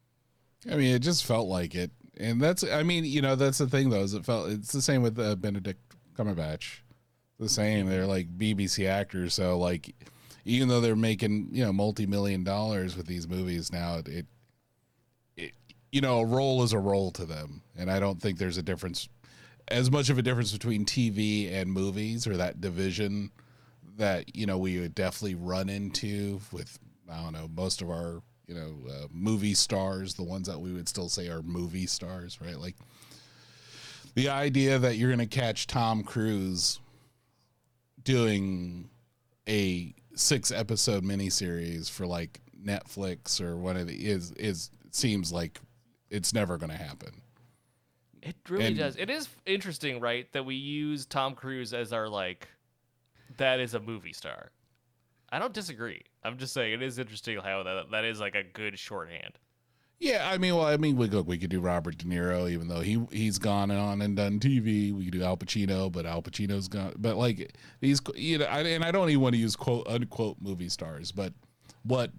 I mean, it just felt like it, and that's. I mean, you know, that's the thing though. Is it felt? It's the same with uh, Benedict Cumberbatch. The same. They're like BBC actors, so like, even though they're making you know multi-million dollars with these movies now, it, it, you know, a role is a role to them, and I don't think there's a difference, as much of a difference between TV and movies or that division that you know we would definitely run into with I don't know most of our you know uh, movie stars, the ones that we would still say are movie stars, right? Like the idea that you're going to catch Tom Cruise doing a six episode miniseries for like Netflix or one of the is is seems like it's never going to happen. It really And- does. It is interesting, right, that we use Tom Cruise as our like that is a movie star. I don't disagree. I'm just saying it is interesting how that that is like a good shorthand. Yeah, I mean, well, I mean, we look, we could do Robert De Niro, even though he he's gone on and done TV. We could do Al Pacino, but Al Pacino's gone. But like these, you know, I, and I don't even want to use quote unquote movie stars, but what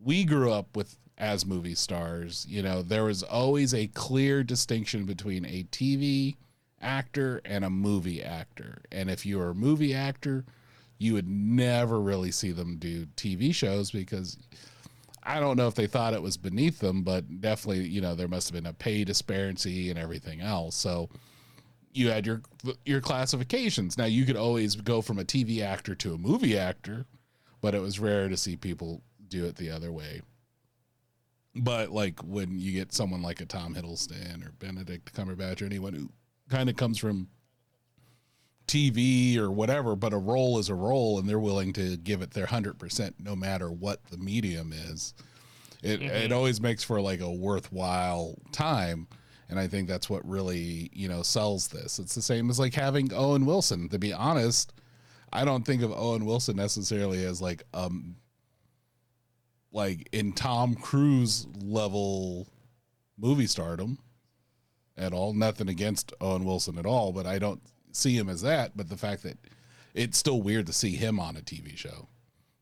we grew up with as movie stars, you know, there was always a clear distinction between a TV actor and a movie actor, and if you were a movie actor, you would never really see them do TV shows because I don't know if they thought it was beneath them, but definitely, you know, there must have been a pay disparity and everything else. So you had your your classifications. Now you could always go from a TV actor to a movie actor, but it was rare to see people do it the other way. But like when you get someone like a Tom Hiddleston or Benedict Cumberbatch or anyone who kind of comes from TV or whatever, but a role is a role, and they're willing to give it their hundred percent, no matter what the medium is. It it always makes for like a worthwhile time, and I think that's what really you know sells this. It's the same as like having Owen Wilson. To be honest, I don't think of Owen Wilson necessarily as like um like in Tom Cruise level movie stardom at all. Nothing against Owen Wilson at all, but I don't see him as that. But the fact that it's still weird to see him on a TV show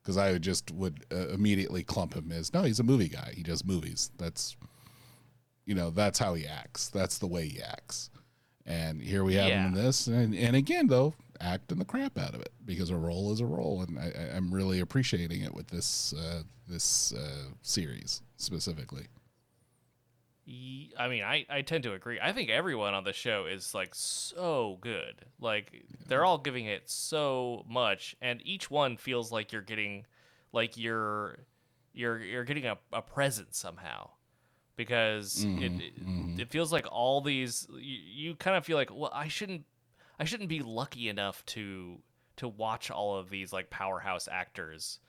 because I would just would uh, immediately clump him as no, he's a movie guy. He does movies. That's you know that's how he acts. That's the way he acts. And here we have him in this, and, and again though, acting the crap out of it because a role is a role, and I, I- I'm really appreciating it with this uh, this uh, series specifically. I mean, I, I tend to agree. I think everyone on the show is like so good. Like they're all giving it so much, and each one feels like you're getting, like you're, you're you're getting a, a present somehow, because mm-hmm, it, mm-hmm. it it feels like all these you, you kind of feel like well I shouldn't I shouldn't be lucky enough to to watch all of these like powerhouse actors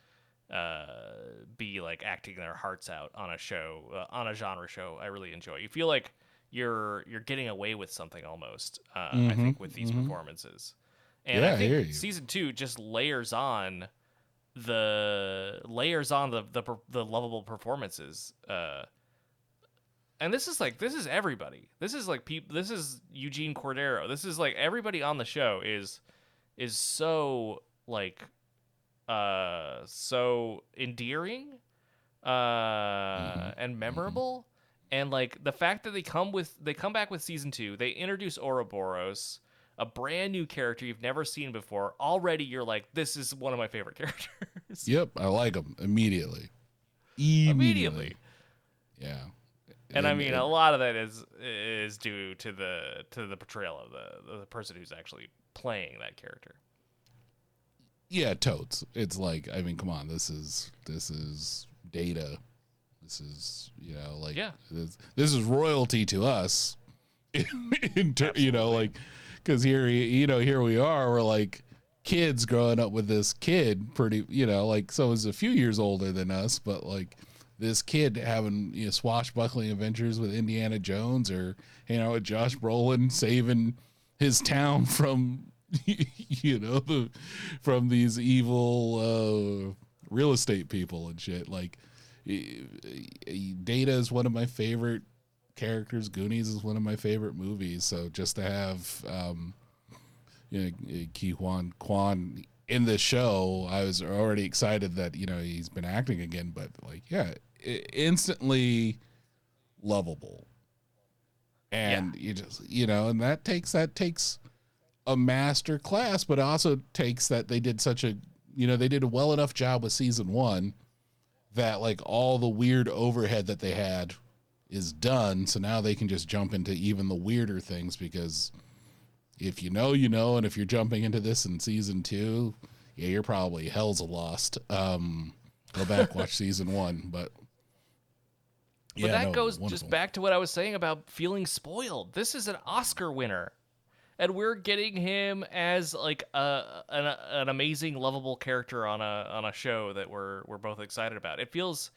uh, be like acting their hearts out on a show, uh, on a genre show. I really enjoy. You feel like you're you're getting away with something almost. Uh, I think with these performances, and Yeah, I I think you. season two just layers on the layers on the the, the lovable performances. Uh, and this is like this is everybody. This is like people. This is Eugene Cordero. This is like everybody on the show is is so like uh so endearing uh and memorable. And like the fact that they come with they come back with season 2 they introduce Ouroboros a brand new character you've never seen before. Already you're like this is one of my favorite [laughs] characters. Yep, I like him immediately. immediately. Yeah. and I mean a lot of that is is due to the to the portrayal of the the person who's actually playing that character yeah, totes. It's like I mean, come on, this is this is data. This is you know like Yeah. this, this is royalty to us. [laughs] in ter- you know like because here you know here we are we're like kids growing up with this kid pretty you know like so he's a few years older than us but like this kid having you know swashbuckling adventures with Indiana Jones or you know with Josh Brolin saving his town [laughs] from [laughs] you know the from these evil uh real estate people and shit like Data is one of my favorite characters. Goonies is one of my favorite movies. So just to have, um, you know, Ke Huy Quan in the show, I was already excited that you know he's been acting again. But like, yeah, instantly lovable, and you just you know, and that takes that takes a master class, but also takes that they did such a you know they did a well enough job with season one that like all the weird overhead that they had is done so now they can just jump into even the weirder things because if you know you know and if you're jumping into this in season two yeah you're probably hell's a lost um go back watch [laughs] season one but But Yeah, that no, goes wonderful. just back to what I was saying about feeling spoiled. This is an Oscar winner. And we're getting him as like a an, an amazing lovable character on a on a show that we're we're both excited about. It feels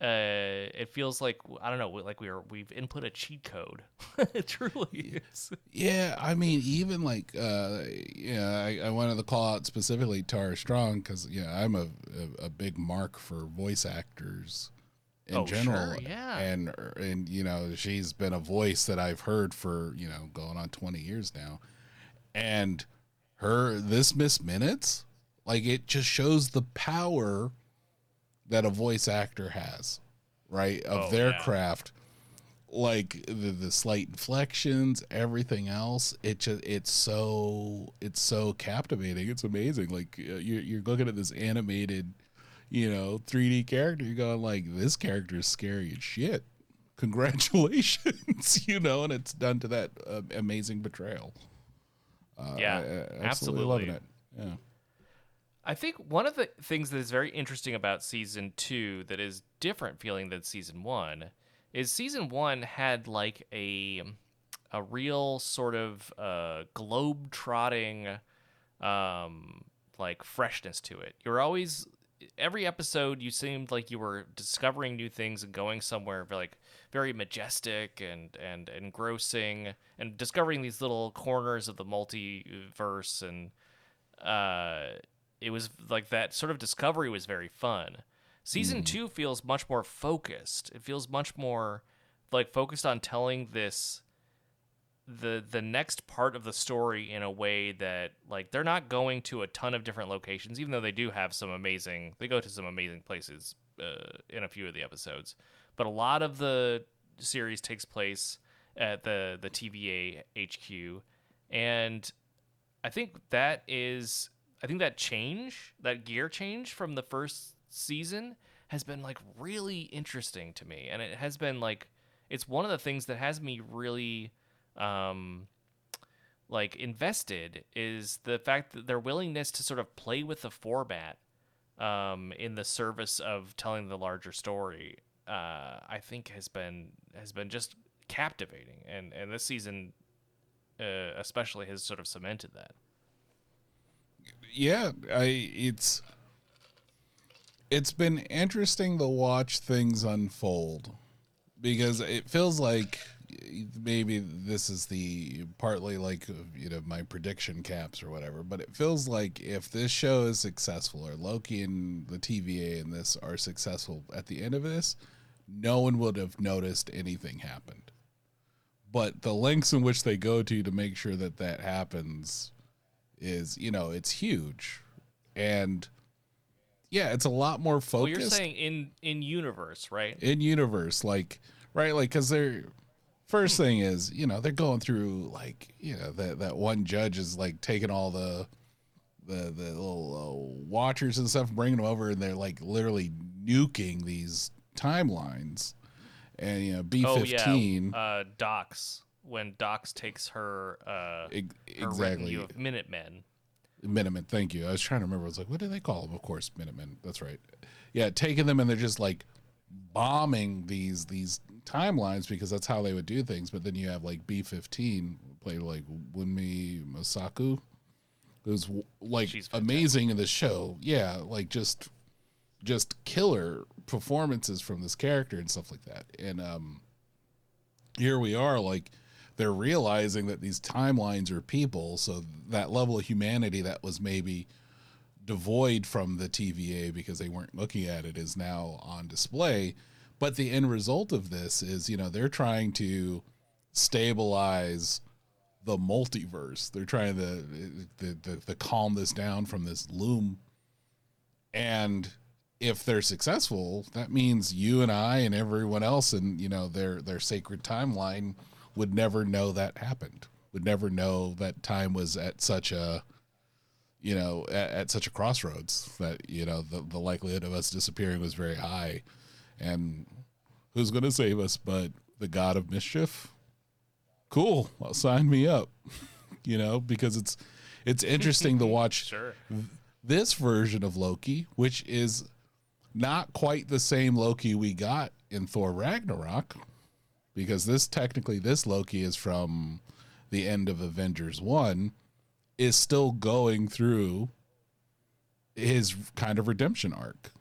uh, it feels like I don't know, like we are we've input a cheat code. [laughs] it Truly, it's Yeah, I mean, even like, uh, yeah, I, I wanted to call out specifically Tara Strong because, yeah, I'm a, a, a big mark for voice actors in Oh, general. sure, yeah. And, and, you know, she's been a voice that I've heard for, you know, going on 20 years now. And her, this Miss Minutes, like, it just shows the power that a voice actor has, right? Of Oh, their yeah. craft like the, the slight inflections everything else it just it's so it's so captivating it's amazing like uh, you're, you're looking at this animated you know 3d character you're going like this character is scary as shit [laughs] congratulations [laughs] you know and it's done to that uh, amazing betrayal. uh, Yeah, I- I absolutely. loving it yeah I think one of the things that is very interesting about season two that is different feeling than season one is season one had like a a real sort of uh, globe trotting um, like freshness to it. You're always every episode you seemed like you were discovering new things and going somewhere very, like very majestic and and engrossing and discovering these little corners of the multiverse and uh it was like that sort of discovery was very fun. Season two feels much more focused. It feels much more like focused on telling this the the next part of the story in a way that like they're not going to a ton of different locations, even though they do have some amazing. They go to some amazing places uh, in a few of the episodes, but a lot of the series takes place at the the TVA HQ, and I think that is I think that change, that gear change from the first season has been like really interesting to me. And it has been like it's one of the things that has me really um like invested is the fact that their willingness to sort of play with the format um in the service of telling the larger story uh I think has been has been just captivating and and this season uh, especially has sort of cemented that. yeah i it's it's been interesting to watch things unfold because it feels like maybe this is the partly like you know my prediction caps or whatever but it feels like if this show is successful or loki and the tva and this are successful at the end of this no one would have noticed anything happened. But the lengths in which they go to to make sure that that happens is you know it's huge. And yeah it's a lot more focused Well, you're saying in in universe, right? in universe like right like because they're first thing is you know they're going through like you know that that one judge is like taking all the the the little uh, watchers and stuff bringing them over and they're like literally nuking these timelines and you know Oh b15 yeah, uh, Dox when Dox takes her uh, ex- her exactly retinue of Minutemen. Minutemen, thank you. I was trying to remember. I was like, what do they call them? Of course, Minutemen. That's right. Yeah, taking them and they're just like bombing these these timelines because that's how they would do things. But then you have like B fifteen played like Wunmi Mosaku, who's like amazing in the show. Yeah, like just just killer performances from this character and stuff like that. And um, here we are, like they're realizing that these timelines are people, so that level of humanity that was maybe devoid from the TVA because they weren't looking at it is now on display. But the end result of this is, you know, they're trying to stabilize the multiverse. They're trying to, to, calm this down from this loom. And if they're successful, that means you and I and everyone else in, you know, their their sacred timeline would never know that happened. Would never know that time was at such a you know, at, at such a crossroads that, you know, the, the likelihood of us disappearing was very high. And who's going to save us but the god of mischief? Cool. Well, sign me up. [laughs] you know, because it's it's interesting to [laughs] watch Sure. this version of Loki, which is not quite the same Loki we got in Thor Ragnarok, because this technically this Loki is from the end of Avengers One, is still going through his kind of redemption arc.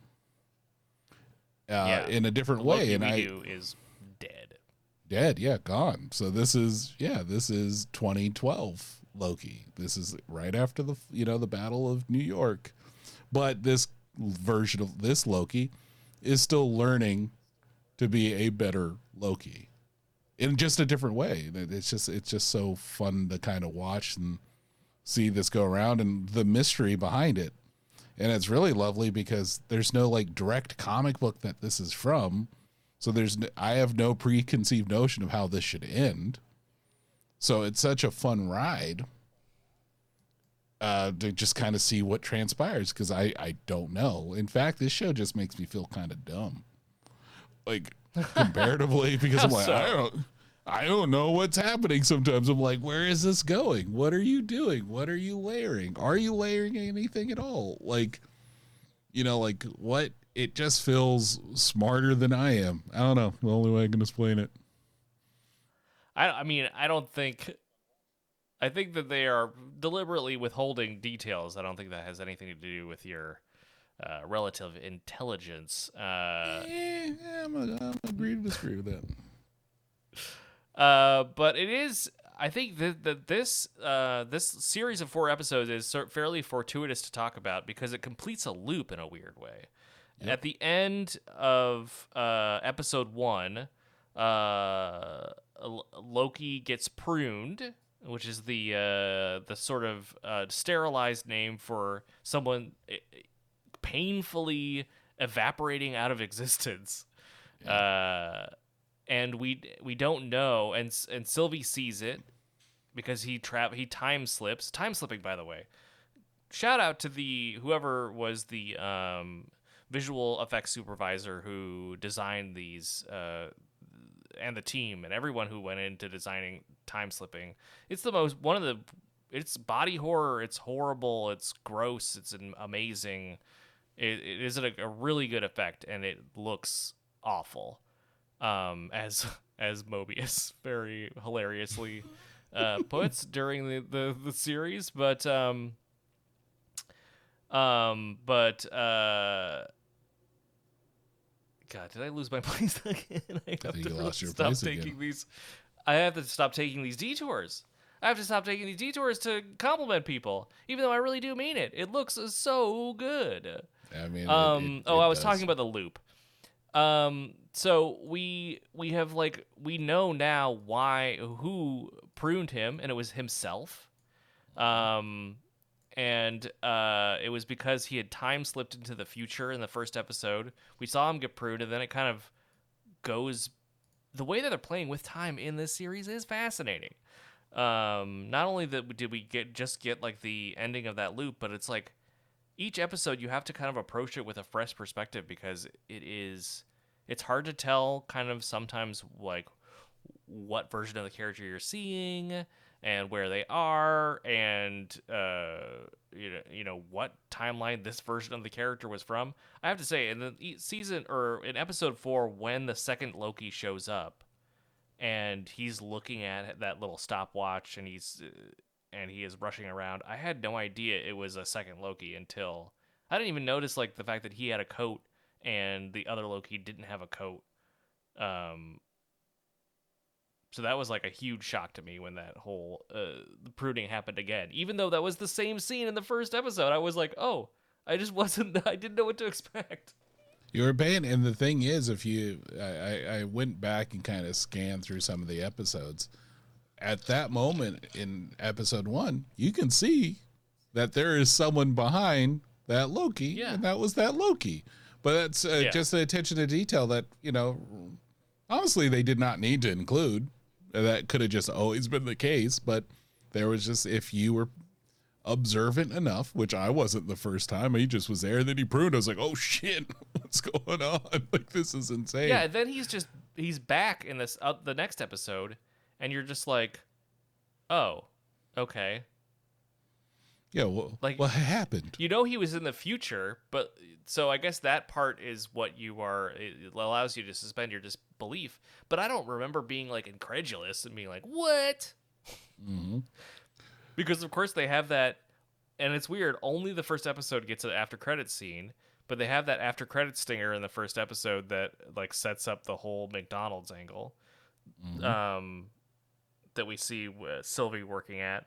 Uh, Yeah. in a different The way, and I is dead. dead, yeah, gone. So this is yeah, this is 2012 Loki. This is right after the you know the Battle of New York, but this version of this Loki is still learning to be a better Loki in just a different way. It's just it's just so fun to kind of watch and see this go around and the mystery behind it. And it's really lovely because there's no like direct comic book that this is from. So there's i have no preconceived notion of how this should end. So it's such a fun ride uh, to just kind of see what transpires because I I don't know. In fact, this show just makes me feel kind of dumb, like [laughs] comparatively because I'm like so? I don't I don't know what's happening. Sometimes I'm like, where is this going? What are you doing? What are you layering? Are you layering anything at all? Like, you know, like what? It just feels smarter than I am. I don't know. The only way I can explain it. I, I mean, I don't think. I think that they are deliberately withholding details. I don't think that has anything to do with your uh, relative intelligence. Uh, Eh, I'm gonna I'm agree to disagree with that. Uh, but it is. I think that, that this uh, this series of four episodes is fairly fortuitous to talk about because it completes a loop in a weird way. At the end of uh, episode one, uh, Loki gets pruned, which is the uh, the sort of uh, sterilized name for someone eh, painfully evaporating out of [laughs] existence. Uh, and we we don't know, and and Sylvie sees it because he tra- he time slips. Time slipping, by the way. Shout out to the whoever was the um, visual effects supervisor who designed these uh, and the team and everyone who went into designing time slipping. It's the most one of the it's body horror. It's horrible. It's gross. It's amazing. It, it is a, a really good effect, and it looks awful. Um, as as Mobius very hilariously uh, puts during the, the the series, but um, um, but uh. God, did I lose my [laughs] place again? I have think you lost your stop place taking again. these. I have to stop taking these detours. I have to stop taking these detours to compliment people, even though I really do mean it. It looks so good. I mean, it- Um. it- oh, it I was does. talking about the loop. Um. So we we have like we know now why who pruned him, and it was himself. Um, and uh, it was because he had time slipped into the future in the first episode. We saw him get pruned, and then it kind of goes. The way that they're playing with time in this series is fascinating. Um, not only that did we get just get like the ending of that loop, but it's like each episode you have to kind of approach it with a fresh perspective because it is it's hard to tell kind of sometimes like what version of the character you're seeing and where they are and uh you know, you know what timeline this version of the character was from. I have to say in the season or in episode 4 when the second loki shows up and he's looking at that little stopwatch and he's uh, and he is rushing around i had no idea it was a second loki until i didn't even notice like the fact that he had a coat and the other loki didn't have a coat um so that was like a huge shock to me when that whole uh, pruning happened again. Even though that was the same scene in the first episode, I was like, "Oh, I just [laughs] wasn't. I didn't know what to expect." You were paying, and the thing is, if you, I, I, went back and kind of scanned through some of the episodes. At that moment in episode one, you can see that there is someone behind that Loki, Yeah. and that was that Loki. But that's uh, Yeah. just the attention to detail that you know. Honestly, they did not need to include. That could have just always been the case, but there was just if you were observant enough, which I wasn't the first time. He just was there, and then he pruned. I was like, "Oh shit, [laughs] what's going on? [laughs] Like this is insane." Yeah, then he's just he's back in this uh, the next episode, and you're just like, "Oh, okay." Yeah. What, Like- what happened? You know he was in the future, but so I guess that part is what you are. It allows you to suspend your disbelief. But I don't remember being like incredulous and being like, "What?" hmm because of course they have that and it's weird only the first episode gets an after credit scene but they have that after credit stinger in the first episode that like sets up the whole McDonald's angle um, that we see uh, Sylvie working at.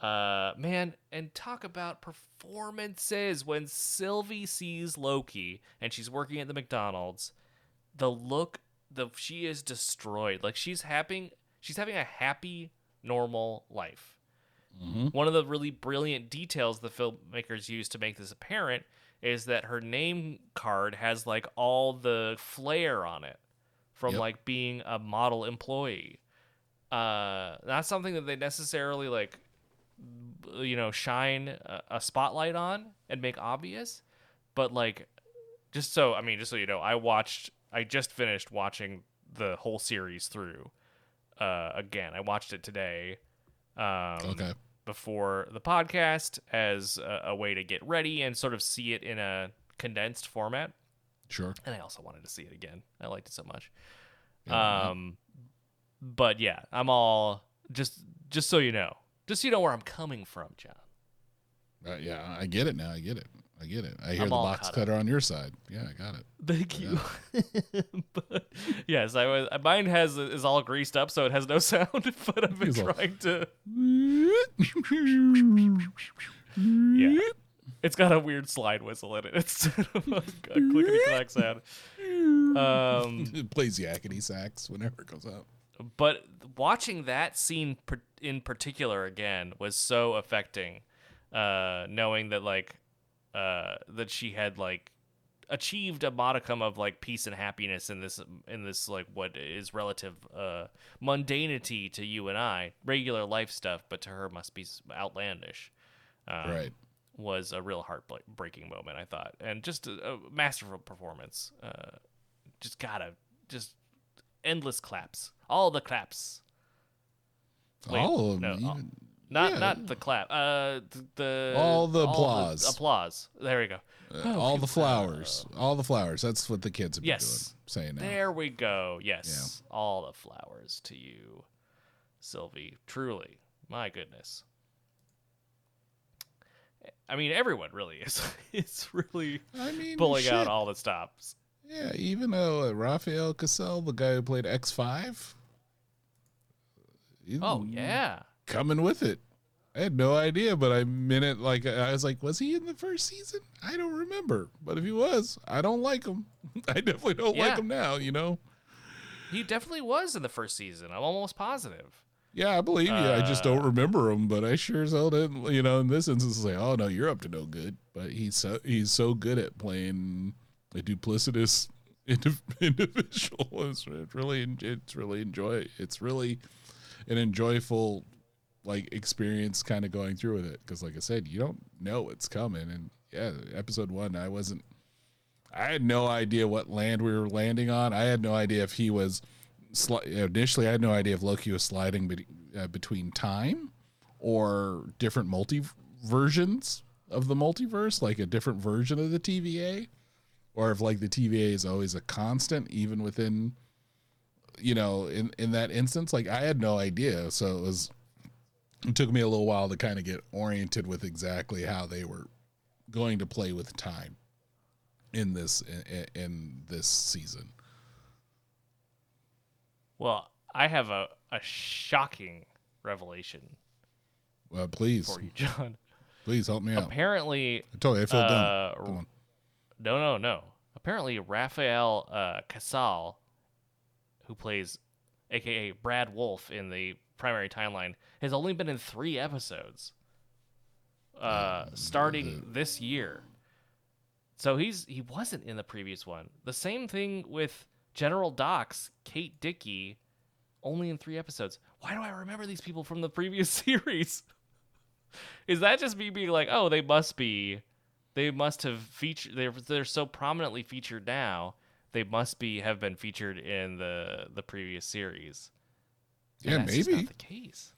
Uh, man, and talk about performances when Sylvie sees Loki and she's working at the McDonald's. The look, the she is destroyed. Like she's having, she's having a happy, normal life. One of the really brilliant details the filmmakers used to make this apparent is that her name card has like all the flair on it from Yep. like being a model employee. Uh, not something that they necessarily like, you know, shine a, a spotlight on and make obvious, but like, just so I mean, just so you know, I watched, I just finished watching the whole series through. Uh, again, I watched it today. Um, Okay. before the podcast as a, a way to get ready and sort of see it in a condensed format. Sure. And I also wanted to see it again. I liked it so much. Yeah, um, but yeah, I'm all just just so you know, just so you know where I'm coming from, John. Uh, yeah, I get it now. I get it. I get it. I hear I'm the box caught up. cutter on your side. Yeah, I got it. Thank you. [laughs] but yes, I was. Mine has is all greased up, so it has no [laughs] sound. But I've been He's trying to. [laughs] Yeah, it's got a weird slide whistle in it instead of a, a clickety clack sound. Um, it plays yakety sax whenever it goes out. But watching that scene per- in particular again was so affecting. Uh, knowing that like, uh, that she had like achieved a modicum of like peace and happiness in this in this like what is relative uh mundanity to you and I, regular life stuff, but to her must be outlandish. Um, right. was a real heartbreaking moment, I thought, and just a, a masterful performance. Uh, just gotta just endless claps, all the claps. Wait, All of no, them. all- Not Yeah. not the clap. Uh, th- the All the applause. applause. There we go. uh, all the flowers. All the flowers. That's what the kids have been Yes. doing. Saying now. There we go. Yes, all the flowers to you, Sylvie. Truly, my goodness. I mean, everyone really is. [laughs] it's really I mean, pulling out all the stops. Yeah, even though uh, Rafael Casal, the guy who played X Five. Oh yeah. coming with it. I had no idea, but I meant it like I was like, was he in the first season? I don't remember, but if he was, I don't like him. [laughs] I definitely don't Yeah. like him now. You know? He definitely was in the first season. I'm almost positive. Yeah, I believe you. I just Uh, don't remember him, but I sure as hell didn't. You know, in this instance, like, oh no, you're up to no good. But he's so he's so good at playing a duplicitous [laughs] indi- [laughs] individual. It's, it's really it's really enjoy. It's really an enjoyable like experience, kind of going through with it. Because, like I said, you don't know what's coming. And yeah, episode one, I wasn't. I had no idea what land we were landing on. I had no idea if he was. Sli- initially, I had no idea if Loki was sliding be- uh, between time or different multi versions of the multiverse, like a different version of the TVA, or if like the TVA is always a constant, even within, you know, in in that instance. Like I had no idea, so it was. It took me a little while to kind of get oriented with exactly how they were going to play with time in this in, in this season. Well, I have a, a shocking revelation Uh, please, for you, John. please help me out. Apparently, I told you I feel uh, dumb. Come on. no, no, no. Apparently, Rafael uh, Casal, who plays, aka Brad Wolfe, in the primary timeline, has only been in three episodes. Uh, starting this year. So he's he wasn't in the previous one. The same thing with General Dox, Kate Dickie, only in three episodes. Why do I remember these people from the previous [laughs] series? Is that just me being like, oh, they must be, they must have featured. They're they're so prominently featured now. They must be have been featured in the the previous series. And Yeah, maybe. not the case.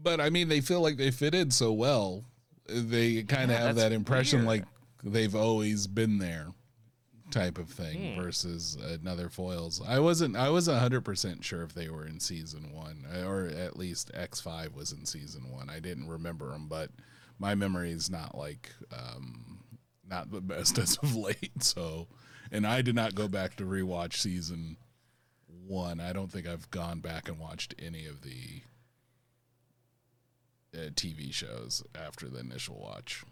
But I mean, they feel like they fit in so well. They kind of Yeah, have that impression weird. like they've always been there, type of thing. Hmm. Versus another foils. I wasn't. I wasn't hundred percent sure if they were in season one, or at least X five was in season one. I didn't remember them, but my memory is not like um, not the [laughs] best as of late. So, and I did not go back to rewatch season one. I don't think I've gone back and watched any of the uh, TV shows after the initial watch.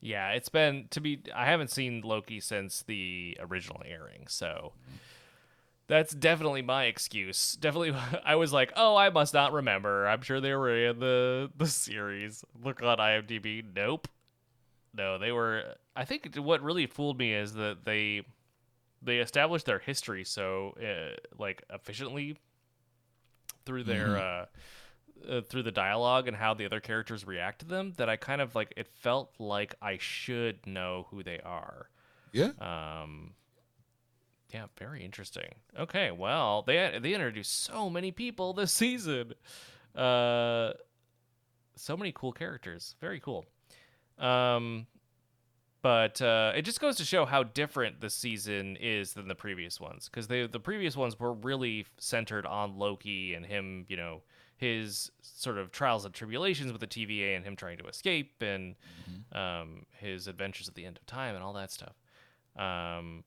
Yeah, it's been to be. I haven't seen Loki since the original airing, so that's definitely my excuse. Definitely, [laughs] I was like, oh, I must not remember. I'm sure they were in the the series. Look on IMDb. Nope. No, they were. I think what really fooled me is that they they established their history so uh, like efficiently through their uh, uh, through the dialogue and how the other characters react to them that I kind of like it felt like I should know who they are. Yeah. Um, yeah, very interesting. Okay, well they they introduced so many people this [laughs] season. Uh, so many cool characters. Very cool. Um, but uh, it just goes to show how different this season is than the previous ones because the the previous ones were really centered on Loki and him, you know, his sort of trials and tribulations with the TVA and him trying to escape and um, his adventures at the end of time and all that stuff. Um,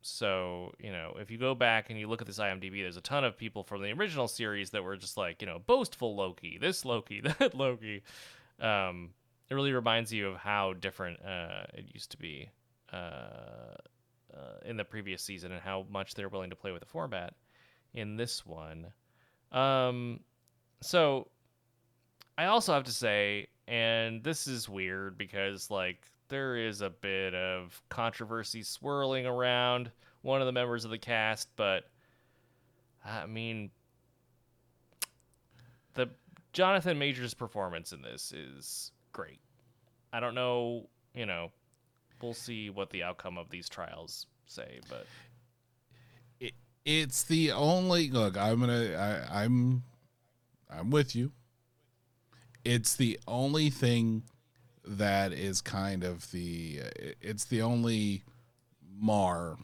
so you know, if you go back and you look at this IMDb, there's a ton of people from the original series that were just like, you know, boastful Loki, this Loki, [laughs] that Loki. Um, it really reminds you of how different uh, it used to be uh, uh, in the previous season and how much they're willing to play with the format in this one. Um, so I also have to say, and this is weird because like there is a bit of controversy swirling around one of the members of the cast, but I mean, the Jonathan Majors performance in this is great. I don't know, you know, we'll see what the outcome of these trials say, but it, it's the only look i'm gonna I, i'm i'm with you. It's the only thing that is kind of the it's the only mar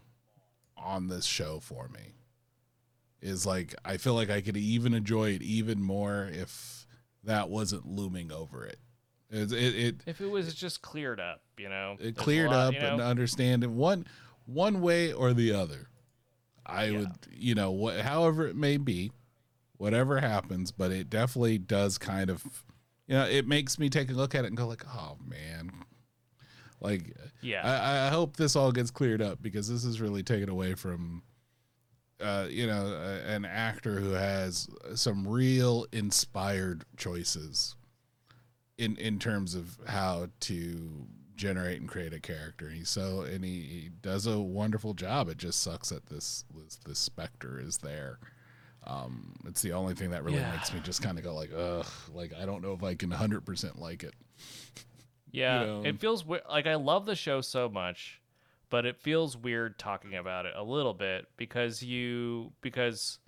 on this show for me. Is like i feel like i could even enjoy it even more if that wasn't looming over it it, it, it if it was just cleared up, you know, it cleared lot, up you and understand it one one way or the other. I Yeah. would you know what however it may be whatever happens but it definitely does kind of you know it makes me take a look at it and go like oh man. Like yeah, I, I hope this all gets cleared up because this is really taken away from uh, you know an actor who has some real inspired choices in in terms of how to generate and create a character. He's so and he, he does a wonderful job. It just sucks that this this, this specter is there. Um, it's the only thing that really Yeah. makes me just kind of go like, ugh, like I don't know if I can hundred percent like it. [laughs] yeah. know. It feels we- like I love the show so much, but it feels weird talking about it a little bit because you because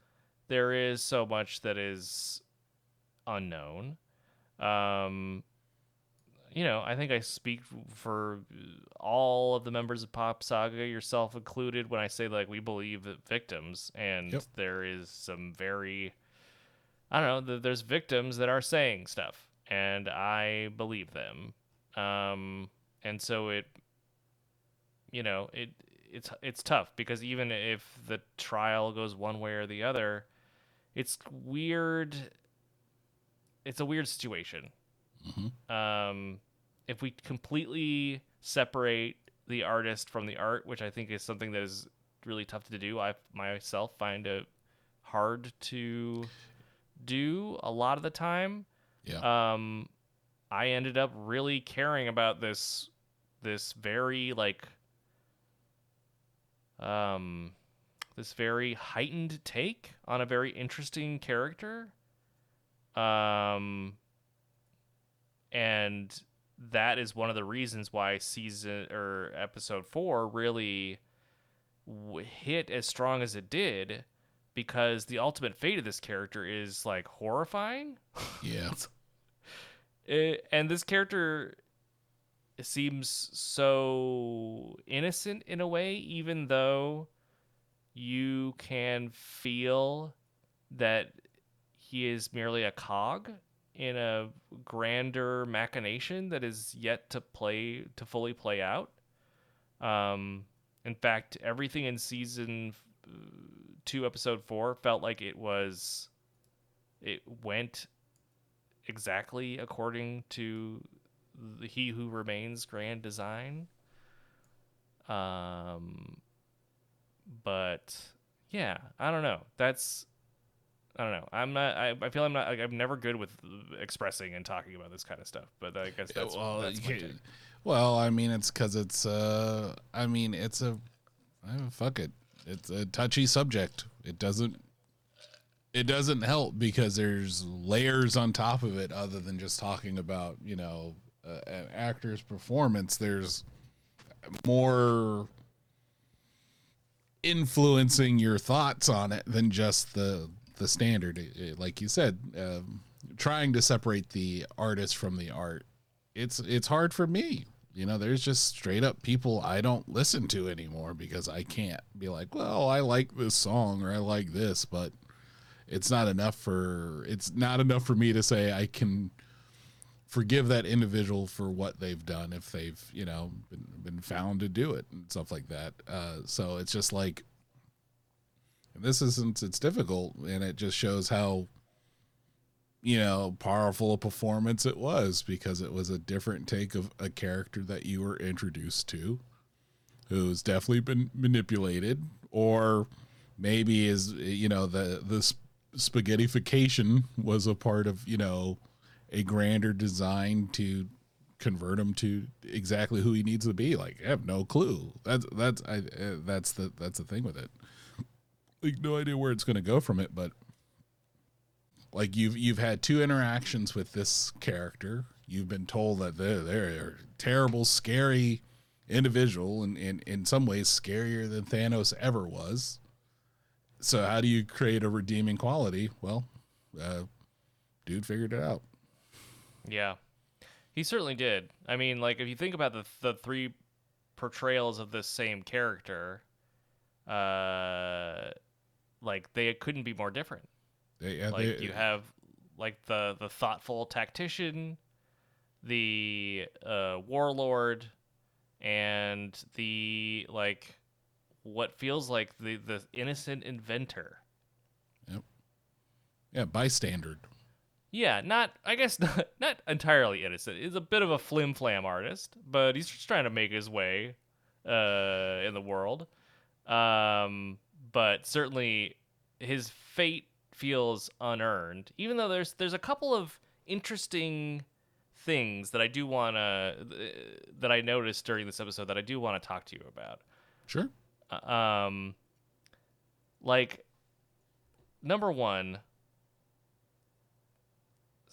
there is so much that is unknown. Um, you know, I think I speak for all of the members of Pop Saga, yourself included, when I say like we believe that victims, and Yep. there is some very, I don't know, th- there's victims that are saying stuff, and I believe them, um, and so it, you know, it it's it's tough because even if the trial goes one way or the other, it's weird. It's a weird situation um, if we completely separate the artist from the art, which I think is something that is really tough to do, I myself find it hard to do a lot of the time. Yeah. Um, I ended up really caring about this this very like um this very heightened take on a very interesting character. Um and that is one of the reasons why season or episode 4 really w- hit as strong as it did because the ultimate fate of this character is like horrifying yeah. [laughs] it, and this character seems so innocent in a way even though you can feel that he is merely a cog in a grander machination that is yet to play to fully play out Um, in fact, everything in season uh, two, episode four, felt like it was. It went exactly according to the He Who Remains grand design. Um, but yeah, I don't know. That's I don't know. I'm not. I, I feel I'm not. Like, I'm never good with expressing and talking about this kind of stuff. But I guess that's well, that's well, I mean, it's because it's. uh I mean, it's a. I mean, fuck it. It's a touchy subject. It doesn't. It doesn't help because there's layers on top of it, other than just talking about you know uh, an actor's performance. There's more influencing your thoughts on it than just the the standard. It- it- like you said, um, trying to separate the artist from the art it's it's hard for me. You know, there's just straight up people I don't listen to anymore because I can't be like, well, I like this song or I like this, but it's not enough for it's not enough for me to say I can forgive that individual for what they've done if they've you know been, been found to do it and stuff like that. Uh, so it's just like this isn't it's difficult and it just shows how you know, powerful a performance it was because it was a different take of a character that you were introduced to who's definitely been manipulated or maybe is you know the the sp- spaghettification was a part of you know a grander design to convert him to exactly who he needs to be. Like i have no clue. That's that's i uh, that's the that's the thing with it like no idea where it's going to go from it but like you've you've had two interactions with this character. You've been told that they're they're a terrible scary individual and in, in some ways scarier than thanos ever was. So how do you create a redeeming quality? Well uh, dude figured it out. Yeah, he certainly did. I mean, like if you think about the the three portrayals of this same character, uh, like they couldn't be more different. They- yeah, like they- you have like the the thoughtful tactician, the uh, warlord, and the like what feels like the the innocent inventor. Yep. Yeah bystander Yeah, not I guess [laughs] not not entirely innocent. He's a bit of a flim flam artist, but he's just trying to make his way uh, in the world. Um, but certainly his fate feels unearned, even though there's there's a couple of interesting things that I do want to that I noticed during this episode that I do want to talk to you about. sure. Uh, um like number one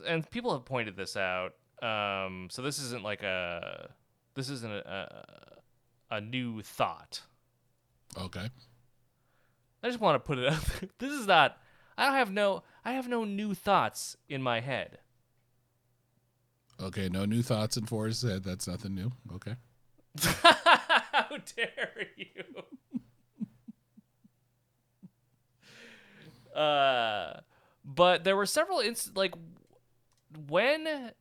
and people have pointed this out um so this isn't like a this isn't a a, a new thought. Okay i just want to put it out there. [laughs] this is not i don't have no i have no new thoughts in my head okay no new thoughts in forrest's head that's nothing new okay [laughs] How dare you? [laughs] uh, but there were several inst like when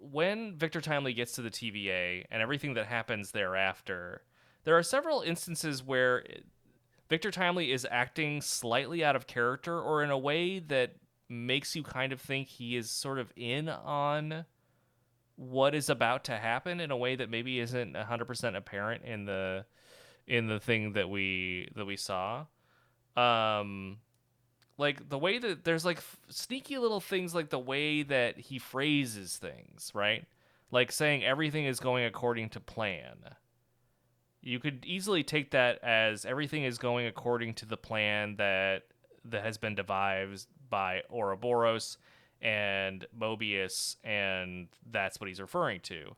when Victor Timely gets to the TVA and everything that happens thereafter. There are several instances where Victor Timely is acting slightly out of character or in a way that makes you kind of think he is sort of in on what is about to happen in a way that maybe isn't 100% apparent in the in the thing that we that we saw. Um like the way that there's like f- sneaky little things like the way that he phrases things right? Like saying everything is going according to plan you could easily take that as everything is going according to the plan that that has been devised by Ouroboros and Mobius, and that's what he's referring to.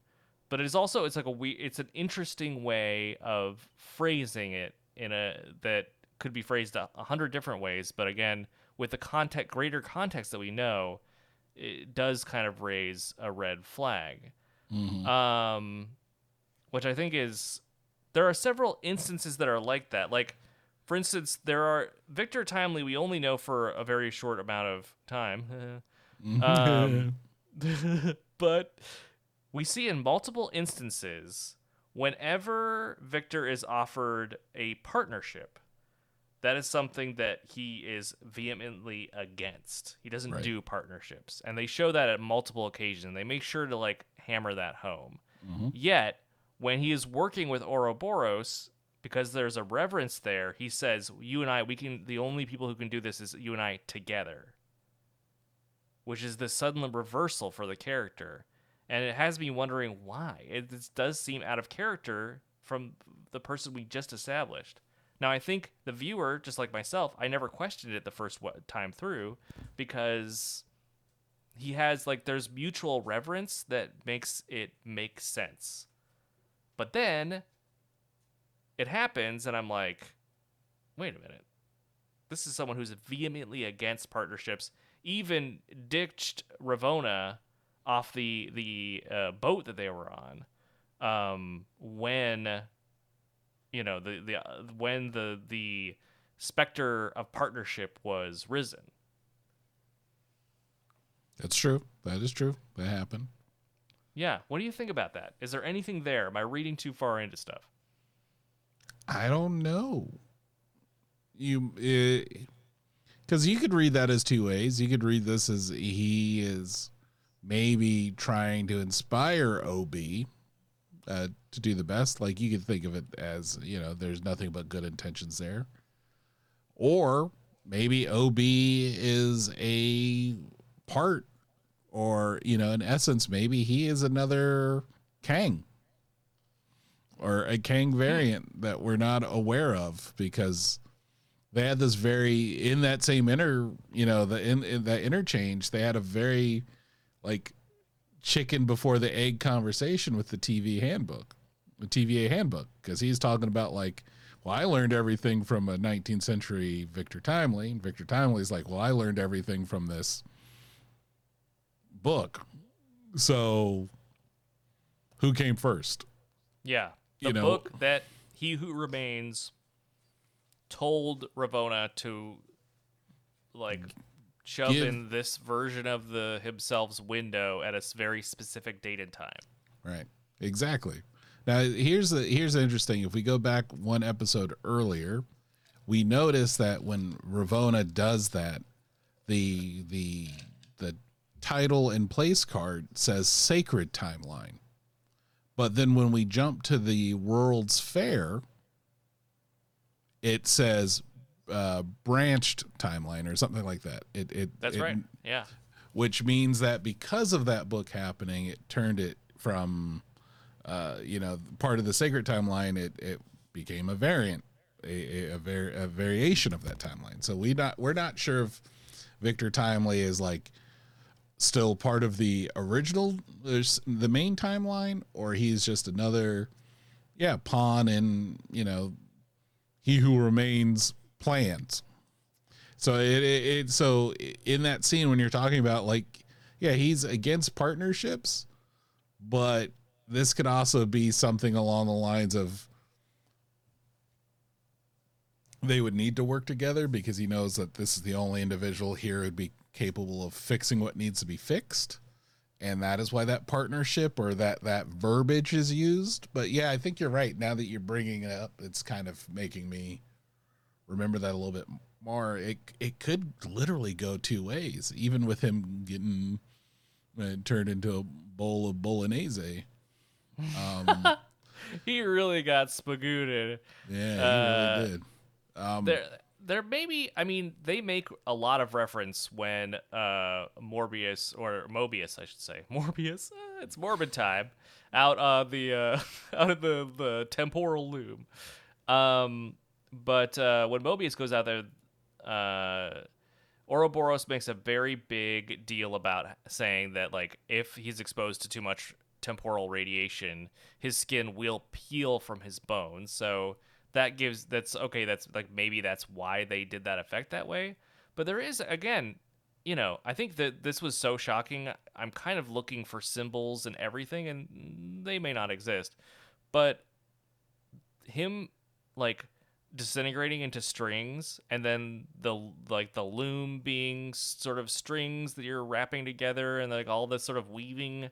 But it is also it's like a we it's an interesting way of phrasing it in a that could be phrased a, a hundred different ways. But again, with the context greater context that we know, it does kind of raise a red flag. Um, which I think is there are several instances that are like that. Like, for instance, there are Victor Timely. We only know for a very short amount of time, [laughs] um, [laughs] but we see in multiple instances whenever Victor is offered a partnership, that is something that he is vehemently against. He doesn't Right. do partnerships. And they show that at multiple occasions. They make sure to like hammer that home. Yet, when he is working with Ouroboros, because there's a reverence there, he says, You and I, we can, the only people who can do this is you and I together. Which is the sudden reversal for the character. And it has me wondering why. It does seem out of character from the person we just established. Now, I think the viewer, just like myself, I never questioned it the first time through because he has like there's mutual reverence that makes it make sense. But then it happens and I'm like, wait a minute. This is someone who's vehemently against partnerships, even ditched Ravonna off the the uh, boat that they were on um, when you know the the uh, when the the specter of partnership was risen. That's true. That is true. That happened. Yeah, what do you think about that? Is there anything there? Am I reading too far into stuff? I don't know. You, because you could read that as two ways. You could read this as he is maybe trying to inspire OB uh, to do the best. Like you could think of it as you know, there's nothing but good intentions there, or maybe OB is a part, or you know, in essence, maybe he is another Kang or a Kang variant that we're not aware of because they had this very in that same inner you know the in, in that interchange they had a very like chicken before the egg conversation with the TV handbook the TVA handbook because he's talking about like well I learned everything from a 19th century Victor Timely and Victor Timely's like well I learned everything from this book so who came first Yeah, the You know- book that He Who Remains told Ravonna to like shove Give- in this version of the himself's window at a very specific date and time. Right. Exactly. Now here's the here's the interesting. If we go back one episode earlier, we notice that when Ravonna does that, the the the title and place card says sacred timeline. But then when we jump to the World's Fair, it says uh, branched timeline or something like that. It it That's it- right. Yeah. which means that because of that book happening, it turned it from, uh, you know, part of the sacred timeline. It it became a variant, a a, a, var- a variation of that timeline. So we not we're not sure if Victor Timely is like still part of the original, the main timeline, or he's just another, yeah, pawn in you know, he who remains plans. So it, it, it so in that scene when you're talking about like yeah he's against partnerships, but this could also be something along the lines of they would need to work together because he knows that this is the only individual here who'd be capable of fixing what needs to be fixed. And that is why that partnership or that that verbiage is used. But yeah i think you're right. Now that you're bringing it up it's kind of making me remember that a little bit more. It it could literally go two ways even with him getting uh, turned into a bowl of bolognese. Um [laughs] He really got spagooted. yeah he Uh, really did. Um There, there maybe. I mean, they make a lot of reference when uh, Morbius or Mobius, I should say, [laughs] Morbius. Uh, it's Morbid time out on the uh, [laughs] out of the the temporal loom. Um, but uh, when Mobius goes out there, uh, Ouroboros makes a very big deal about saying that like if he's exposed to too much temporal radiation, his skin will peel from his bones. So that gives that's okay. That's like maybe that's why they did that effect that way. But there is again, you know, I think that this was so shocking. I'm kind of looking for symbols and everything, and they may not exist. But him like disintegrating into strings and then the like the loom being sort of strings that you're wrapping together and like all this sort of weaving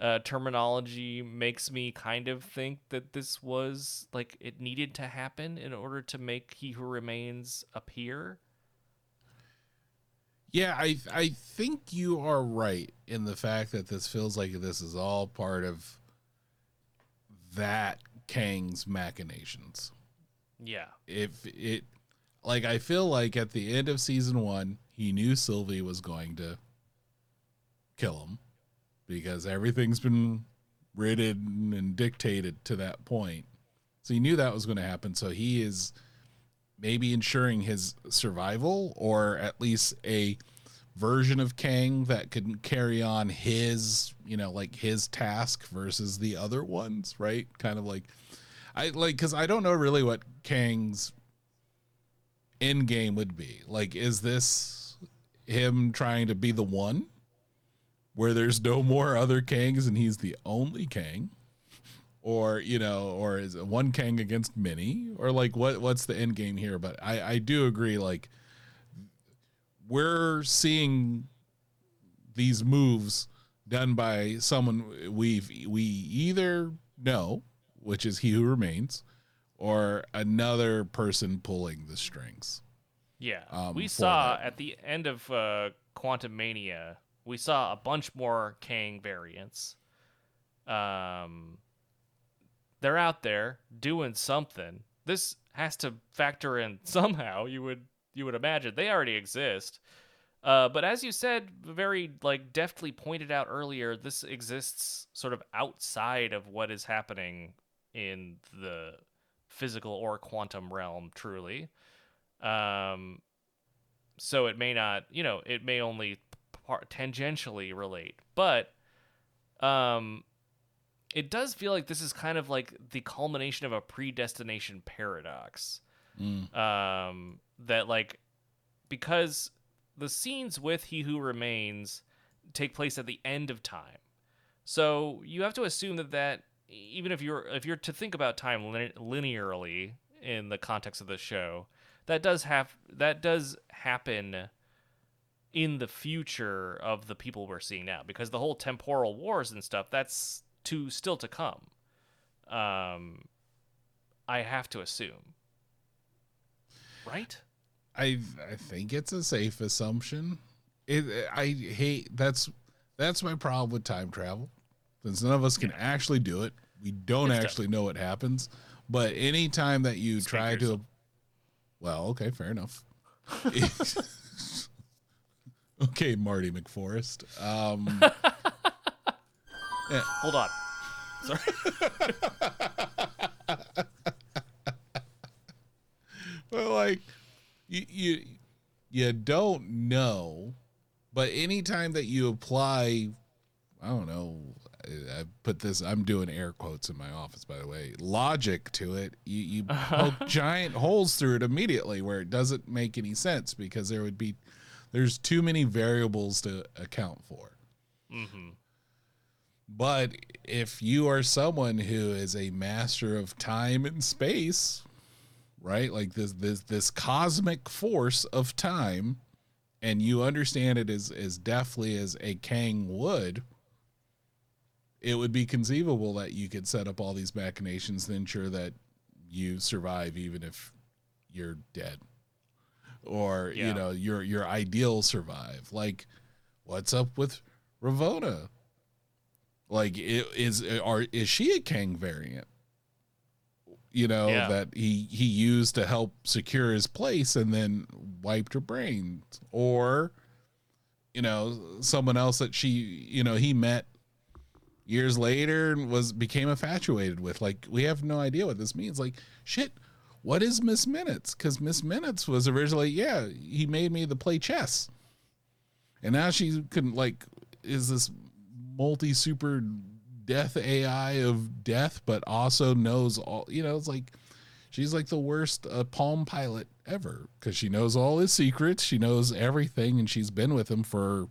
uh, terminology makes me kind of think that this was like it needed to happen in order to make He Who Remains appear. Yeah, I I think you are right in the fact that this feels like this is all part of that Kang's machinations. Yeah. If it like I feel like at the end of season 1, he knew Sylvie was going to kill him because everything's been written and dictated to that point. So he knew that was going to happen, so he is maybe ensuring his survival or at least a version of Kang that could carry on his, you know, like his task versus the other ones, right? Kind of like I like cuz I don't know really what Kang's end game would be. Like is this him trying to be the one where there's no more other Kangs and he's the only Kang? or you know, or is it one Kang against many, or like what what's the end game here? But I I do agree like we're seeing these moves done by someone we've we either know, which is he who remains, or another person pulling the strings. Yeah, um, we saw that. at the end of uh, Quantumania, we saw a bunch more Kang variants. Um, they're out there doing something. This has to factor in [laughs] somehow. You would you would imagine they already exist. Uh, but as you said, very like deftly pointed out earlier, this exists sort of outside of what is happening in the physical or quantum realm. Truly, um, so it may not, you know, it may only par- tangentially relate, but um, it does feel like this is kind of like the culmination of a predestination paradox. Um, that like because the scenes with He Who Remains take place at the end of time, so you have to assume that that even if you're if you're to think about time lin- linearly in the context of the show, that does have that does happen in the future of the people we're seeing now because the whole temporal wars and stuff that's to still to come um i have to assume right I I think it's a safe assumption. It I hate that's that's my problem with time travel. Since none of us can actually do it, we don't It's tough. actually know what happens. But anytime that you try to, well, okay, fair enough. [laughs] [laughs] okay, Marty McForest. Um, [laughs] hold on sorry [laughs] But like you you you don't know, but anytime that you apply, I don't know. I I put this. I'm doing air quotes in my office, by the way. Logic to it, you you poke [laughs] giant holes through it immediately, where it doesn't make any sense because there would be there's too many variables to account for. Mm-hmm. But if you are someone who is a master of time and space, right? Like this this this cosmic force of time, and you understand it as as deftly as a Kang would, it would be conceivable that you could set up all these machinations to ensure that you survive even if you're dead. Or, Yeah. you know, your your ideal survive. Like, what's up with Ravonna? Like, is are is she a Kang variant? you know Yeah. that he he used to help secure his place and then wiped her brains or you know someone else that she you know he met years later and was became infatuated with like we have no idea what this means like shit what is miss minutes because miss minutes was originally yeah he made me to play chess and now she can like is this multi super death AI of death, but also knows all. You know, it's like she's like the worst uh, Palm Pilot ever because she knows all his secrets. She knows everything, and she's been with him for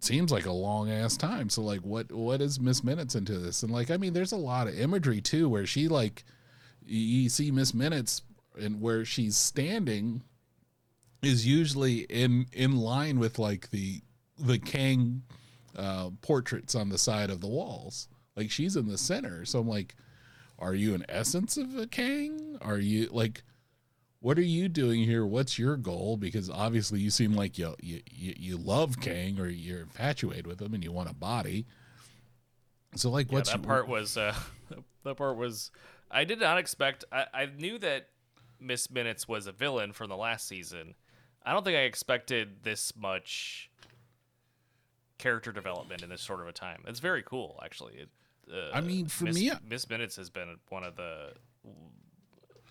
seems like a long ass time. So like, what what is Miss Minutes into this? And like, I mean, there's a lot of imagery too where she like you see Miss Minutes and where she's standing is usually in in line with like the the Kang uh, portraits on the side of the walls. Like she's in the center. So I'm like, are you an essence of a Kang? Are you like, what are you doing here? What's your goal? Because obviously you seem like you you, you, love Kang or you're infatuated with him and you want a body. So like, Yeah, what's that part was uh, [laughs] that part was I did not expect. I, I knew that Miss Minutes was a villain from the last season. I don't think I expected this much character development in this sort of a time. It's very cool, actually. It, uh, I mean, for Miss, me, I- Miss Minutes has been one of the